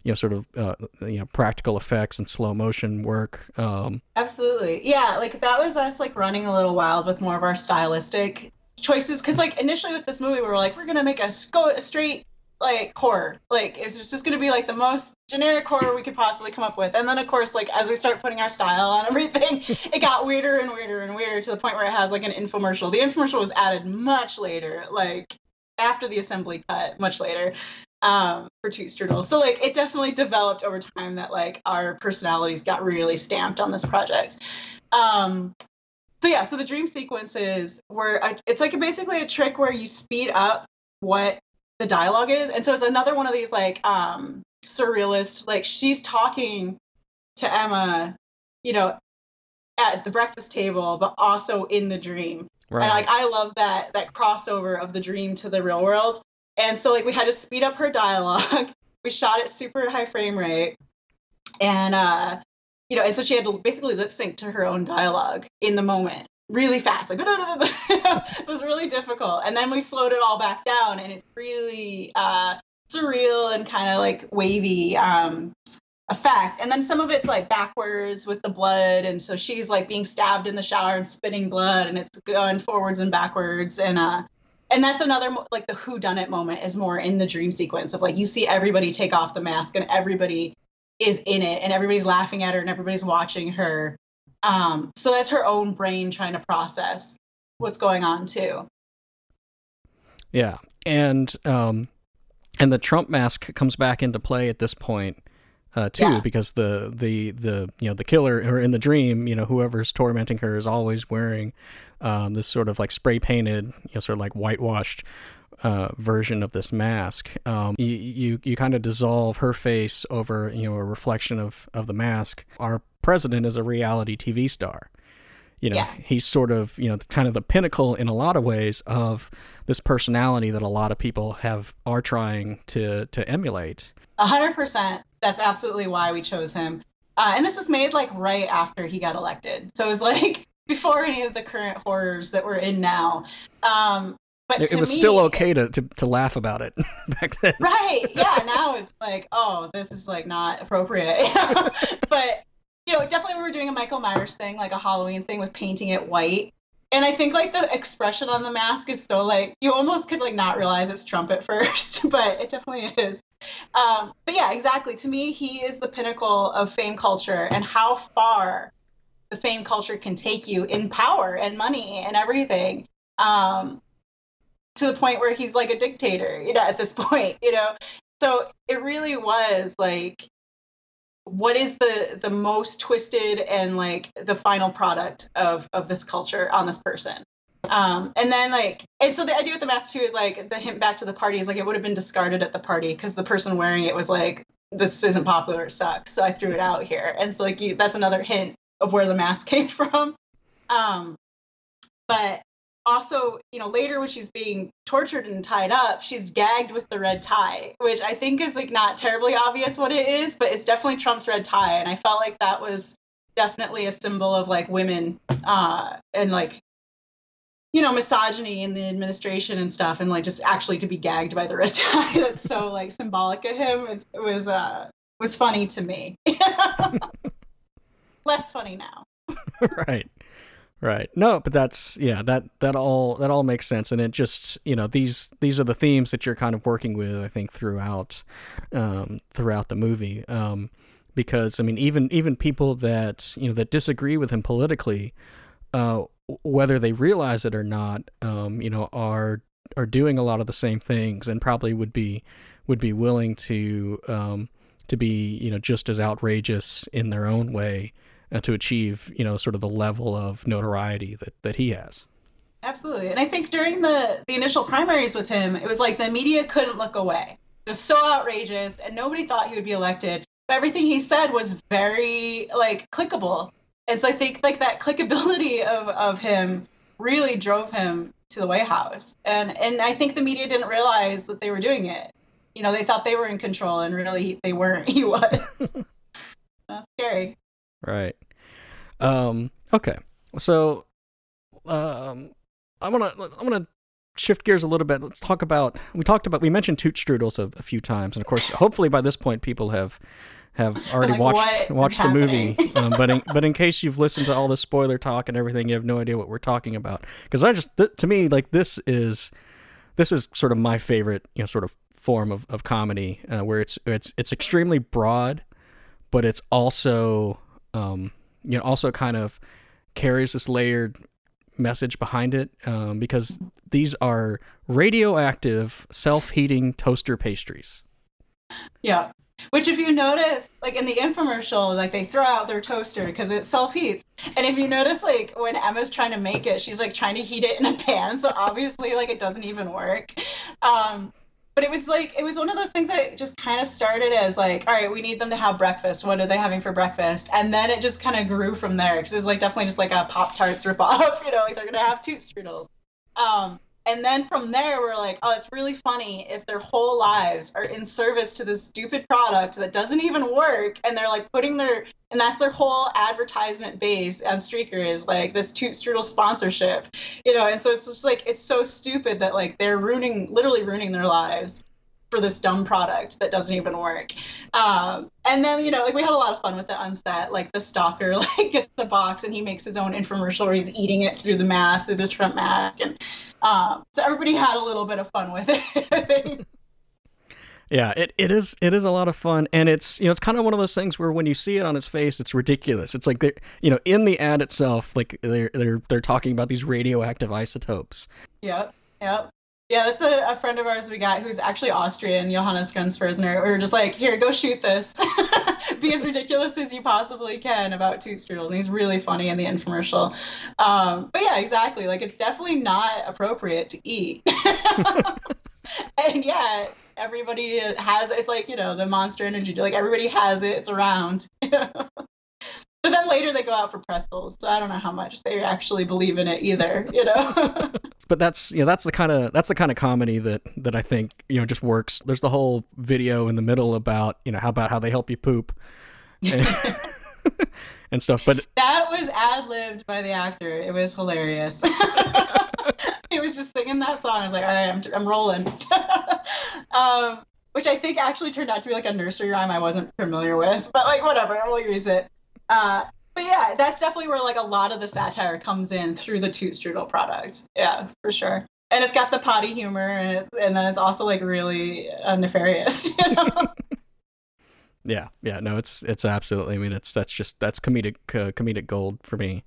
you know sort of uh, you know practical effects and slow motion work. Um, Absolutely. Yeah, like that was us like running a little wild with more of our stylistic choices because like initially with this movie we were like we're gonna make a go a straight like horror like it's just gonna be like the most generic horror we could possibly come up with and then of course like as we start putting our style on everything it got weirder and weirder and weirder to the point where it has like an infomercial the infomercial was added much later like after the assembly cut much later um, for Toot Strudel. So like it definitely developed over time that like our personalities got really stamped on this project. Um, so yeah, so the dream sequences were it's like basically a trick where you speed up what the dialogue is, and so it's another one of these like um, surrealist like she's talking to Emma, you know, at the breakfast table, but also in the dream. Right. And like I love that that crossover of the dream to the real world. And so like we had to speed up her dialogue. we shot it super high frame rate. And uh you know, and so she had to basically lip sync to her own dialogue in the moment really fast like it was really difficult and then we slowed it all back down and it's really uh surreal and kind of like wavy um effect and then some of it's like backwards with the blood and so she's like being stabbed in the shower and spitting blood and it's going forwards and backwards and uh and that's another like the who done it moment is more in the dream sequence of like you see everybody take off the mask and everybody is in it and everybody's laughing at her and everybody's watching her. Um, so that's her own brain trying to process what's going on too. Yeah. And um and the Trump mask comes back into play at this point uh, too, yeah. because the the the you know the killer or in the dream, you know whoever's tormenting her is always wearing um, this sort of like spray painted, you know, sort of like whitewashed uh, version of this mask. Um, you you, you kind of dissolve her face over you know a reflection of of the mask. Our president is a reality TV star. You know, yeah. he's sort of you know kind of the pinnacle in a lot of ways of this personality that a lot of people have are trying to to emulate. A hundred percent. That's absolutely why we chose him. Uh, and this was made like right after he got elected, so it was like before any of the current horrors that we're in now. Um, but it, was me, still okay to, to, to laugh about it back then. Right. Yeah. Now it's like, oh, this is like not appropriate. but you know, definitely we were doing a Michael Myers thing, like a Halloween thing with painting it white. And I think like the expression on the mask is so like you almost could like not realize it's Trump at first, but it definitely is. Um, but yeah, exactly. To me, he is the pinnacle of fame culture and how far the fame culture can take you in power and money and everything. Um, to the point where he's like a dictator, you know, at this point, you know. So it really was like what is the the most twisted and like the final product of of this culture on this person? Um and then like and so the idea with the mask too is like the hint back to the party is like it would have been discarded at the party because the person wearing it was like this isn't popular it sucks so i threw it out here. And so like you that's another hint of where the mask came from. Um but also, you know, later when she's being tortured and tied up, she's gagged with the red tie, which I think is like not terribly obvious what it is, but it's definitely Trump's red tie. And I felt like that was definitely a symbol of like women uh, and like, you know, misogyny in the administration and stuff. And like just actually to be gagged by the red tie that's so like symbolic of him is, was, uh, was funny to me. Less funny now. right. Right. No, but that's yeah, that that all that all makes sense and it just, you know, these these are the themes that you're kind of working with I think throughout um throughout the movie. Um because I mean even even people that, you know, that disagree with him politically uh whether they realize it or not, um, you know, are are doing a lot of the same things and probably would be would be willing to um to be, you know, just as outrageous in their own way uh, to achieve, you know, sort of the level of notoriety that, that he has. Absolutely. And I think during the, the initial primaries with him, it was like the media couldn't look away. It was so outrageous and nobody thought he would be elected. But everything he said was very like clickable. And so I think like that clickability of, of him really drove him to the White House. And and I think the media didn't realize that they were doing it. You know, they thought they were in control and really they weren't. He was. That's scary. Right. Um, okay. So, um, I'm gonna I'm gonna shift gears a little bit. Let's talk about we talked about we mentioned Toot Strudels a, a few times, and of course, hopefully by this point, people have have already like, watched watched the movie. um, but in, but in case you've listened to all the spoiler talk and everything, you have no idea what we're talking about. Because I just th- to me like this is this is sort of my favorite you know sort of form of, of comedy uh, where it's it's it's extremely broad, but it's also um, you know also kind of carries this layered message behind it um, because these are radioactive self-heating toaster pastries. Yeah. Which, if you notice, like in the infomercial, like they throw out their toaster because it self heats. And if you notice, like when Emma's trying to make it, she's like trying to heat it in a pan. So obviously, like it doesn't even work. Um, but it was like it was one of those things that just kind of started as like all right we need them to have breakfast. What are they having for breakfast? And then it just kind of grew from there because it was like definitely just like a pop tarts ripoff you know like they're gonna have toot strudels um, and then from there we're like oh it's really funny if their whole lives are in service to this stupid product that doesn't even work. And they're like putting their and that's their whole advertisement base as streaker is like this toot strudel sponsorship you know? And so it's just like it's so stupid that like they're ruining literally ruining their lives for this dumb product that doesn't even work. Um, and then, you know, like we had a lot of fun with it on set. Like the stalker like gets the box and he makes his own infomercial where he's eating it through the mask, through the Trump mask. And um, so everybody had a little bit of fun with it. yeah, it, it is it is a lot of fun, and it's you know it's kind of one of those things where when you see it on his face, it's ridiculous. It's like they you know in the ad itself, like they're they're they're talking about these radioactive isotopes. Yep, yep. Yeah, that's a, a, friend of ours we got who's actually Austrian, Johannes Gunsferdner. We were just like, here, go shoot this. Be as ridiculous as you possibly can about toot strudels. And he's really funny in the infomercial. Um, but yeah, exactly. Like, it's definitely not appropriate to eat. and yeah, everybody has it's like, you know, the monster energy. Like, everybody has it, it's around. But then later they go out for pretzels, so I don't know how much they actually believe in it either, you know. But that's you know that's the kind of that's the kind of comedy that that I think you know just works. There's the whole video in the middle about you know how about how they help you poop. And, and stuff, but that was ad libbed by the actor. It was hilarious. he was just singing that song. I was like, all right, I'm, I'm rolling. um, which I think actually turned out to be like a nursery rhyme I wasn't familiar with, but like whatever, we'll use it. Uh, but yeah, that's definitely where like a lot of the satire comes in through the Toot Strudel product. Yeah, for sure. And it's got the potty humor, and it's and then it's also like really uh, nefarious. You know? yeah, yeah, no, it's it's absolutely. I mean, it's that's just that's comedic uh, comedic gold for me.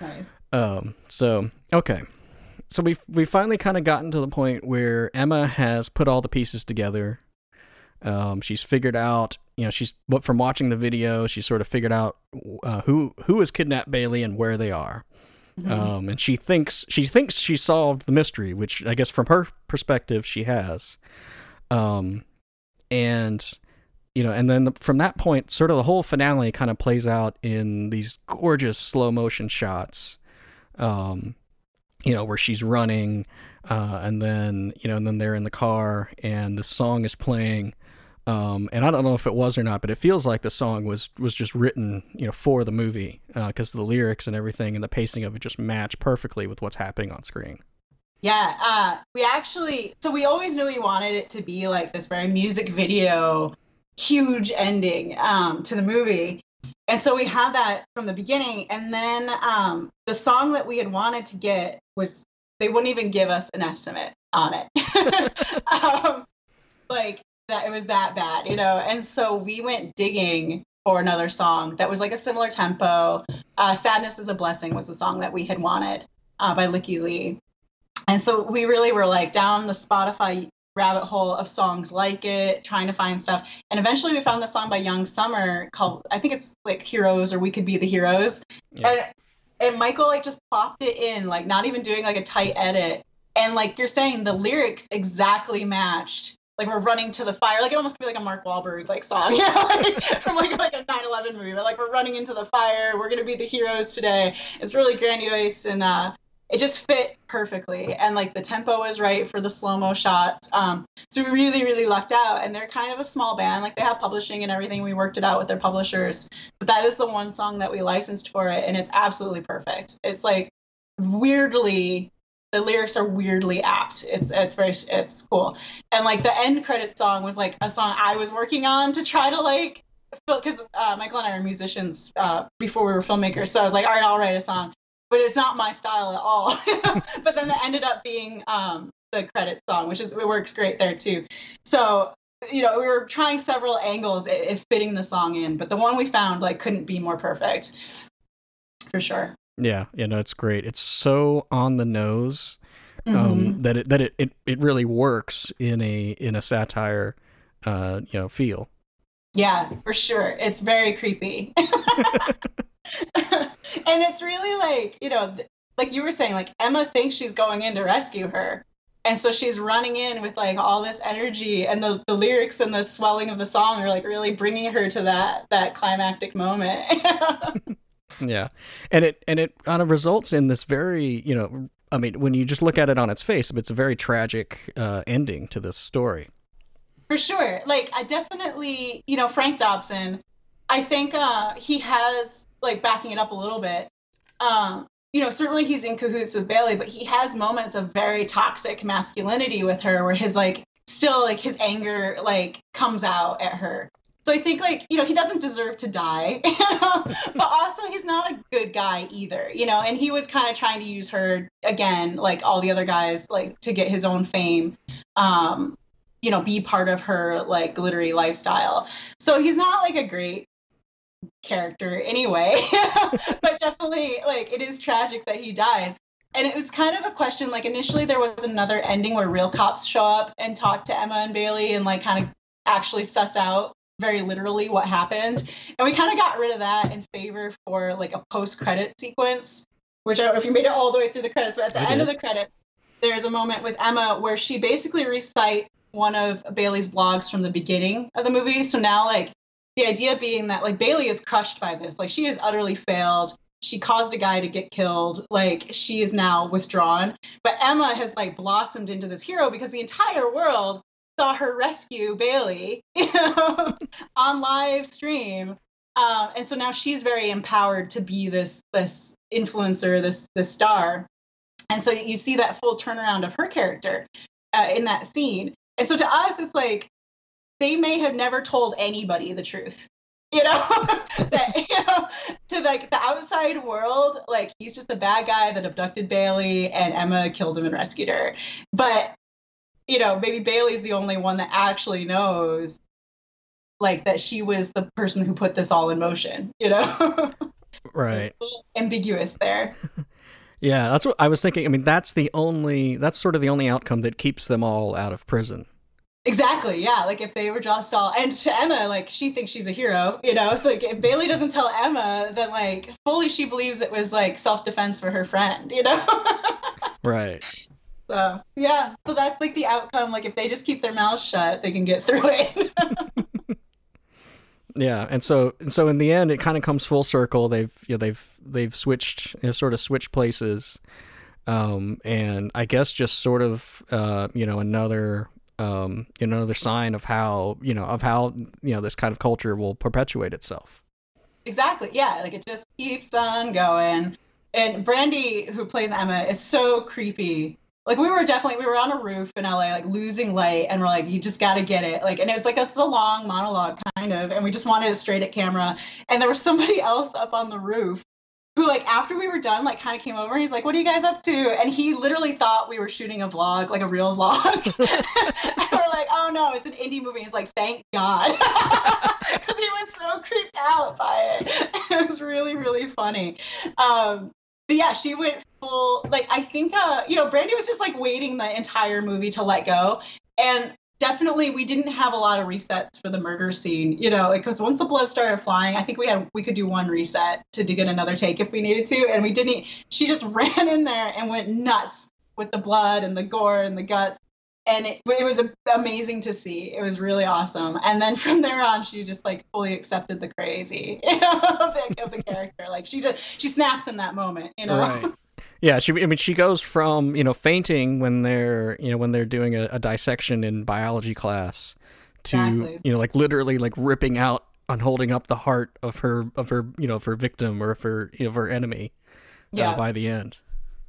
Nice. Um. So okay, so we've we finally kind of gotten to the point where Emma has put all the pieces together. Um, she's figured out you know she's but from watching the video she's sort of figured out uh, who who has kidnapped Bailey and where they are. Mm-hmm. Um, and she thinks she thinks she solved the mystery, which I guess from her perspective she has. Um, and you know, and then from that point, sort of the whole finale kind of plays out in these gorgeous slow motion shots. Um, you know, where she's running, uh, and then you know, and then they're in the car, and the song is playing, um, and I don't know if it was or not, but it feels like the song was was just written, you know, for the movie because uh, the lyrics and everything and the pacing of it just match perfectly with what's happening on screen. Yeah, uh, we actually so we always knew we wanted it to be like this very music video, huge ending um, to the movie, and so we had that from the beginning. And then um, the song that we had wanted to get was they wouldn't even give us an estimate on it. um, like that it was that bad, you know. And so we went digging for another song that was like a similar tempo. Uh, "Sadness is a Blessing" was the song that we had wanted uh, by Lykke Li. and so we really were like down the Spotify rabbit hole of songs like it, trying to find stuff. And eventually we found this song by Young Summer called I think it's like Heroes or We Could Be the Heroes. Yeah. And and Michael like just plopped it in, like not even doing like a tight edit. And like you're saying, the lyrics exactly matched like we're running to the fire. Like it almost could be like a Mark Wahlberg like song, know, like, from like like a 9/11 movie. But like we're running into the fire. We're gonna be the heroes today. It's really grandiose and uh, it just fit perfectly. And like the tempo was right for the slow mo shots. Um, so we really really lucked out. And they're kind of a small band. Like they have publishing and everything. We worked it out with their publishers. But that is the one song that we licensed for it, and it's absolutely perfect. It's like weirdly the lyrics are weirdly apt. It's it's very it's cool. And like the end credit song was like a song I was working on to try to like because uh, Michael and I are musicians uh, before we were filmmakers. So I was like, all right, I'll write a song, but it's not my style at all. but then it ended up being um, the credit song, which is it works great there too. So you know we were trying several angles at, fitting the song in, but the one we found like couldn't be more perfect for sure. Yeah, yeah, no, it's great. It's so on the nose um, Mhm. that it that it, it, it really works in a in a satire, uh, you know, feel. Yeah, for sure. It's very creepy. and it's really like, you know, like you were saying, like Emma thinks she's going in to rescue her. And so she's running in with like all this energy and the, the lyrics and the swelling of the song are like really bringing her to that that climactic moment. Yeah, and it and it kind of results in this very you know, I mean, when you just look at it on its face, it's a very tragic uh, ending to this story. For sure. Like I definitely, you know, Frank Dobson, I think uh he has like backing it up a little bit. Um, you know, certainly he's in cahoots with Bailey, but he has moments of very toxic masculinity with her where his like still like his anger like comes out at her. So I think like, you know, he doesn't deserve to die. but also he's not a good guy either, you know, and he was kind of trying to use her again, like all the other guys, like to get his own fame. Um, you know, be part of her like glittery lifestyle. So he's not like a great character anyway, but definitely like it is tragic that he dies. And it was kind of a question like initially there was another ending where real cops show up and talk to Emma and Bailey and like kind of actually suss out very literally what happened. And we kind of got rid of that in favor for like a post credit sequence, which I don't know if you made it all the way through the credits, but at the I end of the credit, there's a moment with Emma where she basically recites one of Bailey's blogs from the beginning of the movie. So now, like, the idea being that, like, Bailey is crushed by this. Like, she has utterly failed. She caused a guy to get killed. Like, she is now withdrawn. But Emma has, like, blossomed into this hero because the entire world saw her rescue Bailey, you know, on live stream. Um, and so now she's very empowered to be this this influencer, this this star. And so you see that full turnaround of her character uh, in that scene. And so to us, it's like they may have never told anybody the truth. You know, that you know, to like the outside world, like he's just a bad guy that abducted Bailey and Emma killed him and rescued her. But you know, maybe Bailey's the only one that actually knows like that she was the person who put this all in motion, you know? Right. It's a little ambiguous there. Yeah, that's what I was thinking. I mean, that's the only that's sort of the only outcome that keeps them all out of prison. Exactly. Yeah. Like if they were just all, and to Emma, like she thinks she's a hero, you know? So like if Bailey doesn't tell Emma, then like fully she believes it was like self defense for her friend, you know? Right. So yeah. So that's like the outcome. Like if they just keep their mouths shut, they can get through it. Yeah, and so and so in the end, it kind of comes full circle. They've you know they've they've switched you know, sort of switched places, um, and I guess just sort of uh, you know another um, you know, another sign of how you know of how you know this kind of culture will perpetuate itself. Exactly. Yeah. Like it just keeps on going. And Brandy, who plays Emma, is so creepy. Like we were definitely we were on a roof in LA, like losing light, and we're like, you just got to get it. Like, and it was like that's a long monologue kind of, and we just wanted it straight at camera. And there was somebody else up on the roof who, like, after we were done, like, kind of came over and he's like, "What are you guys up to?" And he literally thought we were shooting a vlog, like a real vlog. and we're like, "Oh no, it's an indie movie." He's like, "Thank God," because he was so creeped out by it. it was really, really funny. Um, but yeah, she went full like I think uh you know Brandy was just like waiting the entire movie to let go, and definitely we didn't have a lot of resets for the murder scene. You know, because once the blood started flying, I think we had we could do one reset to, to get another take if we needed to, and we didn't. She just ran in there and went nuts with the blood and the gore and the guts. And it, it was amazing to see. It was really awesome. And then from there on, she just like fully accepted the crazy you know, of, the, of the character. Like she just she snaps in that moment, you know. Right. Yeah, she. I mean, she goes from you know fainting when they're you know when they're doing a, a dissection in biology class to Exactly. you know like literally like ripping out and holding up the heart of her of her you know of her victim or of her you know of her enemy Yeah. uh, by the end.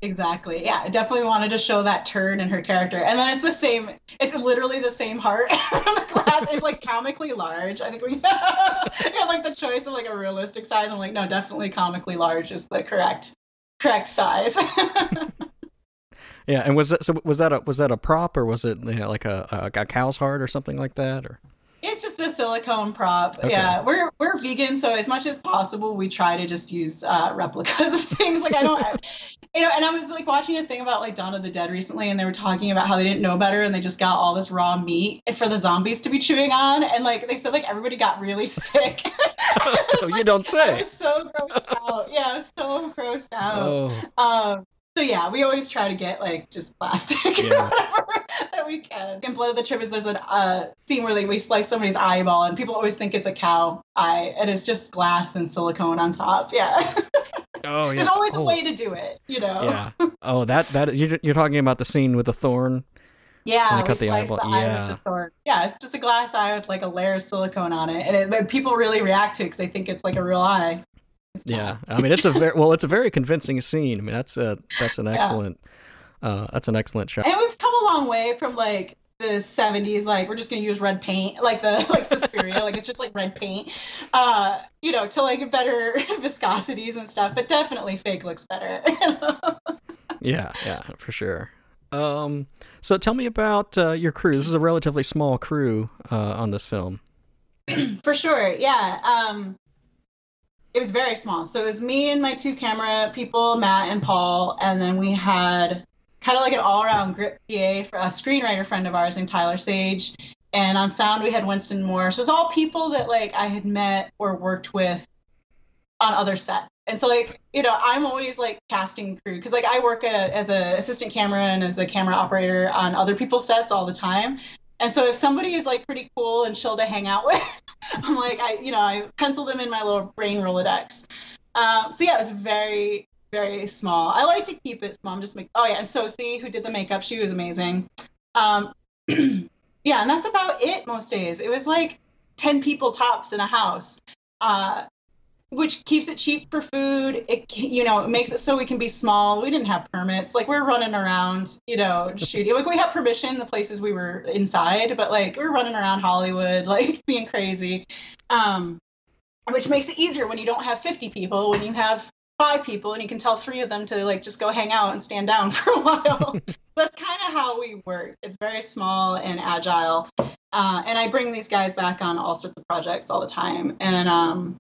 Exactly. Yeah, I definitely wanted to show that turn in her character. And then it's the same, it's literally the same heart from the glass. It's like comically large. I think we have like the choice of like a realistic size. I'm like, no, definitely comically large is the correct correct size. yeah, and was that so was that a was that a prop or was it you know, like a, a, a cow's heart or something like that or it's just a silicone prop. Okay. Yeah, we're we're vegan, so as much as possible, we try to just use uh, replicas of things. Like I don't, you know. And I was like watching a thing about like Dawn of the Dead recently, and they were talking about how they didn't know better, and they just got all this raw meat for the zombies to be chewing on, and like they said, like everybody got really sick. oh, you like, don't say. I was so grossed out. Yeah, I was so grossed out. Oh. Um, so yeah, we always try to get like just plastic yeah. that we can. In Blood of the Tribades, there's a uh, scene where like, we slice somebody's eyeball, and people always think it's a cow eye, and it's just glass and silicone on top. Yeah. Oh yeah. There's always oh. a way to do it, you know. Yeah. Oh, that that you're, you're talking about the scene with the thorn. Yeah, we cut the eyeball. The yeah. Eye yeah, it's just a glass eye with like a layer of silicone on it, and it, people really react to it because they think it's like a real eye. Yeah, I mean it's a very well, it's a very convincing scene. I mean that's a that's an excellent yeah. uh, that's an excellent shot. And we've come a long way from like the 70s like we're just going to use red paint like the like Suspiria like it's just like red paint uh you know to like better viscosities and stuff but definitely fake looks better yeah yeah for sure um so tell me about uh, your crew this is a relatively small crew uh, on this film for sure yeah um it was very small. So it was me and my two camera people, Matt and Paul, and then we had kind of like an all-around grip PA for a screenwriter friend of ours named Tyler Sage, and on sound we had Winston Moore. So it was all people that like I had met or worked with on other sets. And so like you know I'm always like casting crew because like I work a, as an assistant camera and as a camera operator on other people's sets all the time. And so if somebody is like pretty cool and chill to hang out with, I'm like, I, you know, I pencil them in my little brain Rolodex. Um, so yeah, it was very, very small. I like to keep it small. I'm just make, oh yeah, and Sosie, who did the makeup, she was amazing. Um, yeah, and that's about it most days. It was like 10 people tops in a house. Uh, which keeps it cheap for food. It you know it makes it so we can be small. We didn't have permits. Like we're running around, you know, shooting. Like we have permission the places we were inside, but like we're running around Hollywood, like being crazy. Um, which makes it easier when you don't have 50 people. When you have five people and you can tell three of them to like just go hang out and stand down for a while. That's kind of how we work. It's very small and agile. Uh, and I bring these guys back on all sorts of projects all the time. And um,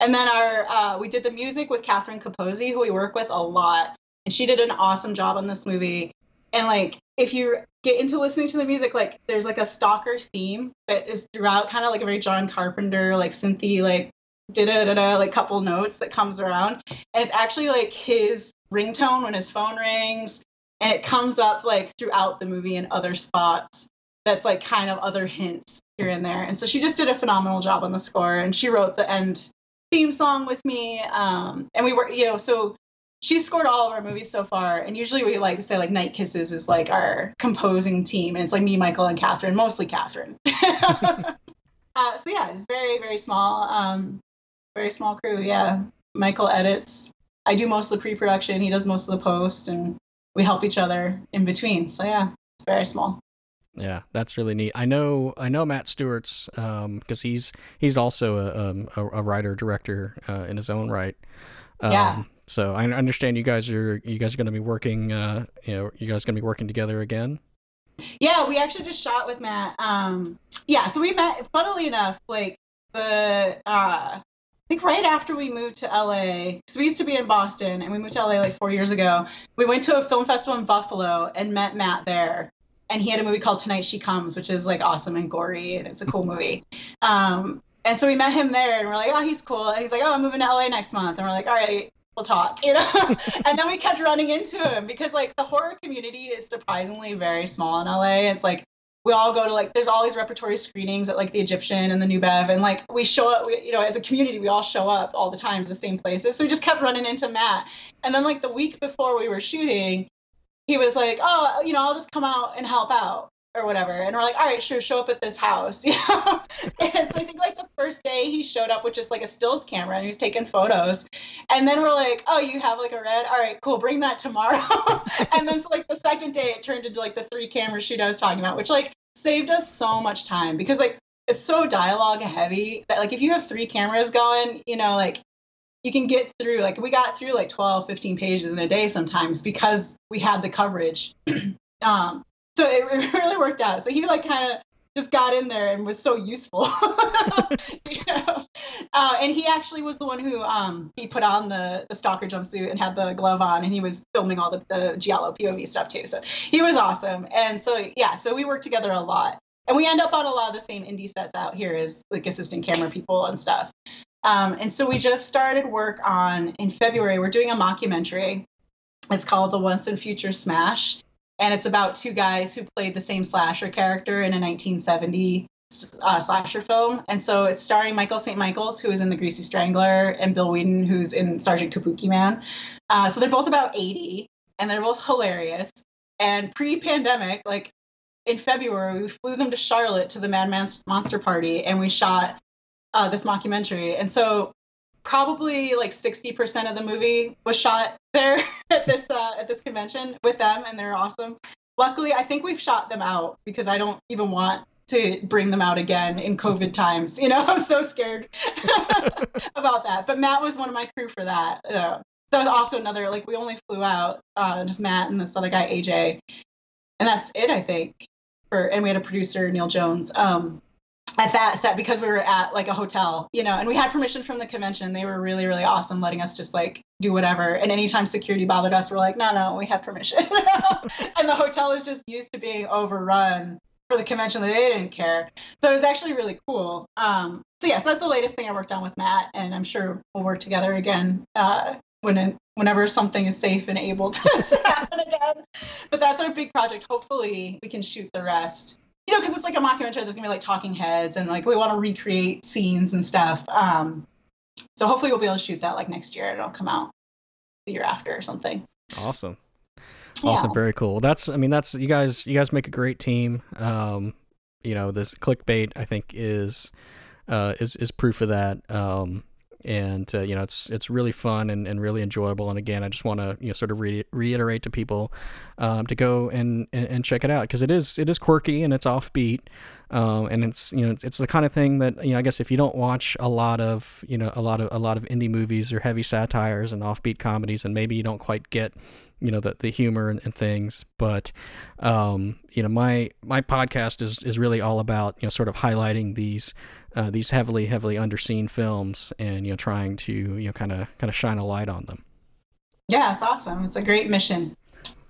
and then our uh, we did the music with Catherine Capozzi, who we work with a lot, and she did an awesome job on this movie. And like, if you get into listening to the music, like, there's like a stalker theme that is throughout, kind of like a very John Carpenter, like synthy, like da da da da, like couple notes that comes around, and it's actually like his ringtone when his phone rings, and it comes up like throughout the movie in other spots. That's like kind of other hints here and there. And so she just did a phenomenal job on the score, and she wrote the end theme song with me. Um, and we were, you know, so she scored all of our movies so far. And usually we like say like Night Kisses is like our composing team. And it's like me, Michael, and Catherine, mostly Catherine. uh, so yeah, very, very small, um, very small crew. Yeah. Michael edits. I do most of the pre-production. He does most of the post and we help each other in between. So yeah, it's very small. Yeah, that's really neat. I know I know Matt Stuertz because um, he's he's also a, um, a, a writer director uh, in his own right. Um, yeah. So I understand you guys are you guys are going to be working. Uh, you know, you guys going to be working together again. Yeah, we actually just shot with Matt. Um, yeah, so we met. Funnily enough, like the uh, I think right after we moved to LA, because we used to be in Boston and we moved to LA like four years ago. We went to a film festival in Buffalo and met Matt there and he had a movie called Tonight She Comes, which is like awesome and gory, and it's a cool movie. Um, and so we met him there, and we're like, oh, he's cool. And he's like, oh, I'm moving to LA next month, and we're like, all right, we'll talk, you know. and then we kept running into him because like the horror community is surprisingly very small in LA. It's like we all go to like there's all these repertory screenings at like the Egyptian and the New Bev, and like we show up, we, you know, as a community, we all show up all the time to the same places. So we just kept running into Matt, and then like the week before we were shooting he was like, "Oh, you know, I'll just come out and help out." or whatever. And we're like, all right, sure, show up at this house. You know? and so I think like the first day he showed up with just like a stills camera and he was taking photos. And then we're like, oh, you have like a red? All right, cool, bring that tomorrow. and then so like the second day it turned into like the three camera shoot I was talking about, which like saved us so much time because like it's so dialogue heavy that like if you have three cameras going, you know, like you can get through like we got through like 12 15 pages in a day sometimes because we had the coverage. Um so it, really worked out. So he like kind of just got in there and was so useful. You know? uh, and he actually was the one who um he put on the the stalker jumpsuit and had the glove on and he was filming all the, the giallo pov stuff too. So he was awesome. And so yeah so we worked together a lot. And we end up on a lot of the same indie sets out here as like assistant camera people and stuff um, and so we just started work on in February. We're doing a mockumentary. It's called The Once and Future Smash, and it's about two guys who played the same slasher character in a 1970 uh, slasher film. And so it's starring Michael St. Michaels, who is in The Greasy Strangler, and Bill Weeden, who's in Sergeant Kabuki Man. Uh, so they're both about 80, and they're both hilarious. And pre-pandemic, like in February, we flew them to Charlotte to the Mad Monster Party, and we shot uh, this mockumentary. And so probably like 60% of the movie was shot there at this uh, at this convention with them and they're awesome. Luckily, I think we've shot them out because I don't even want to bring them out again in COVID times. You know, I'm so scared about that. But Matt was one of my crew for that. Uh, that was also another like we only flew out uh, just Matt and this other guy AJ, and that's it I think. For and we had a producer Neil Jones. Um, at that set because we were at like a hotel, you know, and we had permission from the convention. They were really, really awesome, letting us just like do whatever. And anytime security bothered us, we're like, no, no, we have permission. and the hotel is just used to being overrun for the convention that they didn't care. So it was actually really cool. Um, so yes, that's the latest thing I worked on with Matt, and I'm sure we'll work together again uh, when it, whenever something is safe and able to, to happen again. But that's our big project. Hopefully, we can shoot the rest you know, because it's like a mockumentary. There's gonna be like talking heads, and like we want to recreate scenes and stuff. Um, so hopefully we'll be able to shoot that like next year. And it'll come out the year after or something. Awesome. Awesome. Yeah. Very cool. That's. I mean, that's you guys. You guys make a great team. Um, you know, this clickbait I think is uh, is is proof of that. Um, and uh, you know it's it's really fun and, and really enjoyable and again i just want to you know sort of re- reiterate to people um, to go and, and, check it out because it is it is quirky and it's offbeat um, and it's you know it's, it's the kind of thing that you know i guess if you don't watch a lot of you know a lot of a lot of indie movies or heavy satires and offbeat comedies and maybe you don't quite get you know the, the humor and, and things but um, you know my my podcast is is really all about you know sort of highlighting these uh, these heavily heavily underseen films and you know trying to you know kind of kind of shine a light on them. Yeah it's awesome. It's a great mission.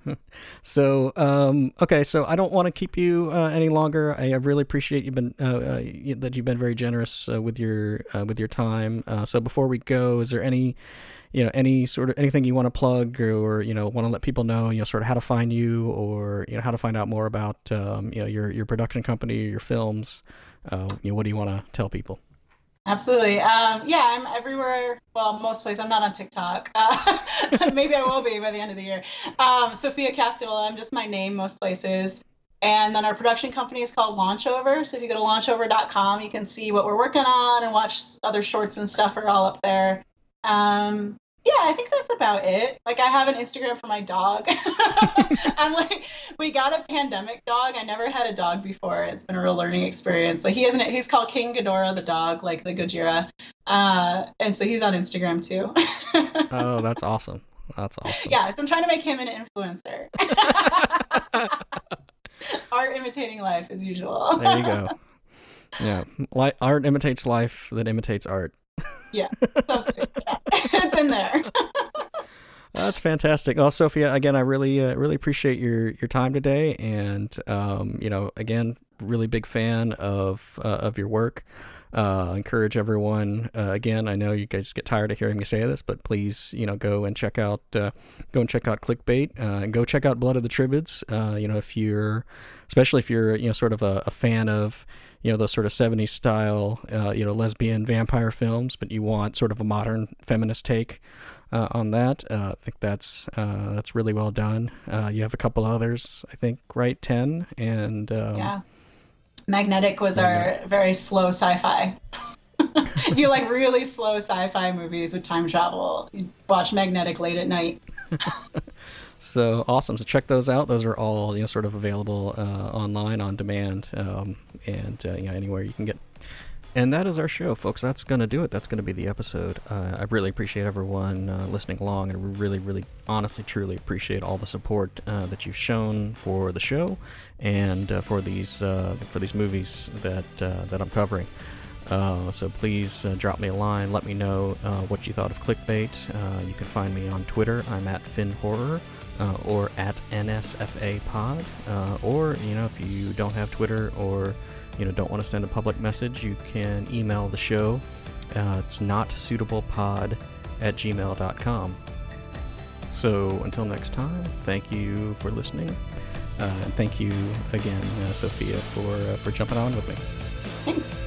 So um, okay so i don't want to keep you uh, any longer. I really appreciate you've been uh, uh that you've been very generous uh, with your uh, with your time. So before we go is there any you know any sort of anything you want to plug or, or, you know want to let people know you know sort of how to find you or you know how to find out more about um, you know your your production company your films uh, what do you want to tell people? Absolutely. Um, yeah, I'm everywhere. Well, most places. I'm not on TikTok. Uh, maybe I will be by the end of the year. Um, Sophia Cacciola. I'm just my name most places. And then our production company is called Launchover. So if you go to launchover.com, you can see what we're working on and watch other shorts and stuff are all up there. Um, yeah, I think that's about it. Like I have an Instagram for my dog. I'm like, we got a pandemic dog. I never had a dog before. It's been a real learning experience. Like he isn't. he's called King Ghidorah the dog, like the Gojira. Uh, and so he's on Instagram too. oh, that's awesome. That's awesome. Yeah, so I'm trying to make him an influencer. Art imitating life as usual. there you go. Yeah, art imitates life that imitates art yeah, it's in there. That's fantastic. Well, Sophia, again, I really, uh, really appreciate your your time today, and um, you know, again, really big fan of uh, of your work. Uh, encourage everyone. Uh, again, I know you guys get tired of hearing me say this, but please, you know, go and check out uh, go and check out Clickbait, uh, and go check out Blood of the Tribades. Uh, you know, if you're, especially if you're, you know, sort of a, a fan of you know those sort of 70s style uh, you know lesbian vampire films but you want sort of a modern feminist take uh, on that. Uh, I think that's uh, that's really well done. You have a couple others, I think, right? Ten and um, yeah. Magnetic was Magnetic. our very slow sci-fi. if you like really slow sci-fi movies with time travel, watch Magnetic late at night. so awesome! So check those out. Those are all you know, sort of available uh, online on demand, um, and uh, you know, anywhere you can get and that is our show, folks. That's going to do it. That's going to be the episode. Uh, I really appreciate everyone uh, listening along, and really, really, honestly, truly appreciate all the support uh, that you've shown for the show and uh, for these uh, for these movies that uh, that I'm covering. so please drop me a line. Let me know what you thought of clickbait. you can find me on Twitter. I'm at Finn Horror. or at NSFA Pod, or you know if you don't have Twitter or you know don't want to send a public message, you can email the show. Uh, it's not suitable pod at gmail.com. So until next time, thank you for listening. Uh, and thank you again, uh, Sophia, for uh, for jumping on with me. Thanks.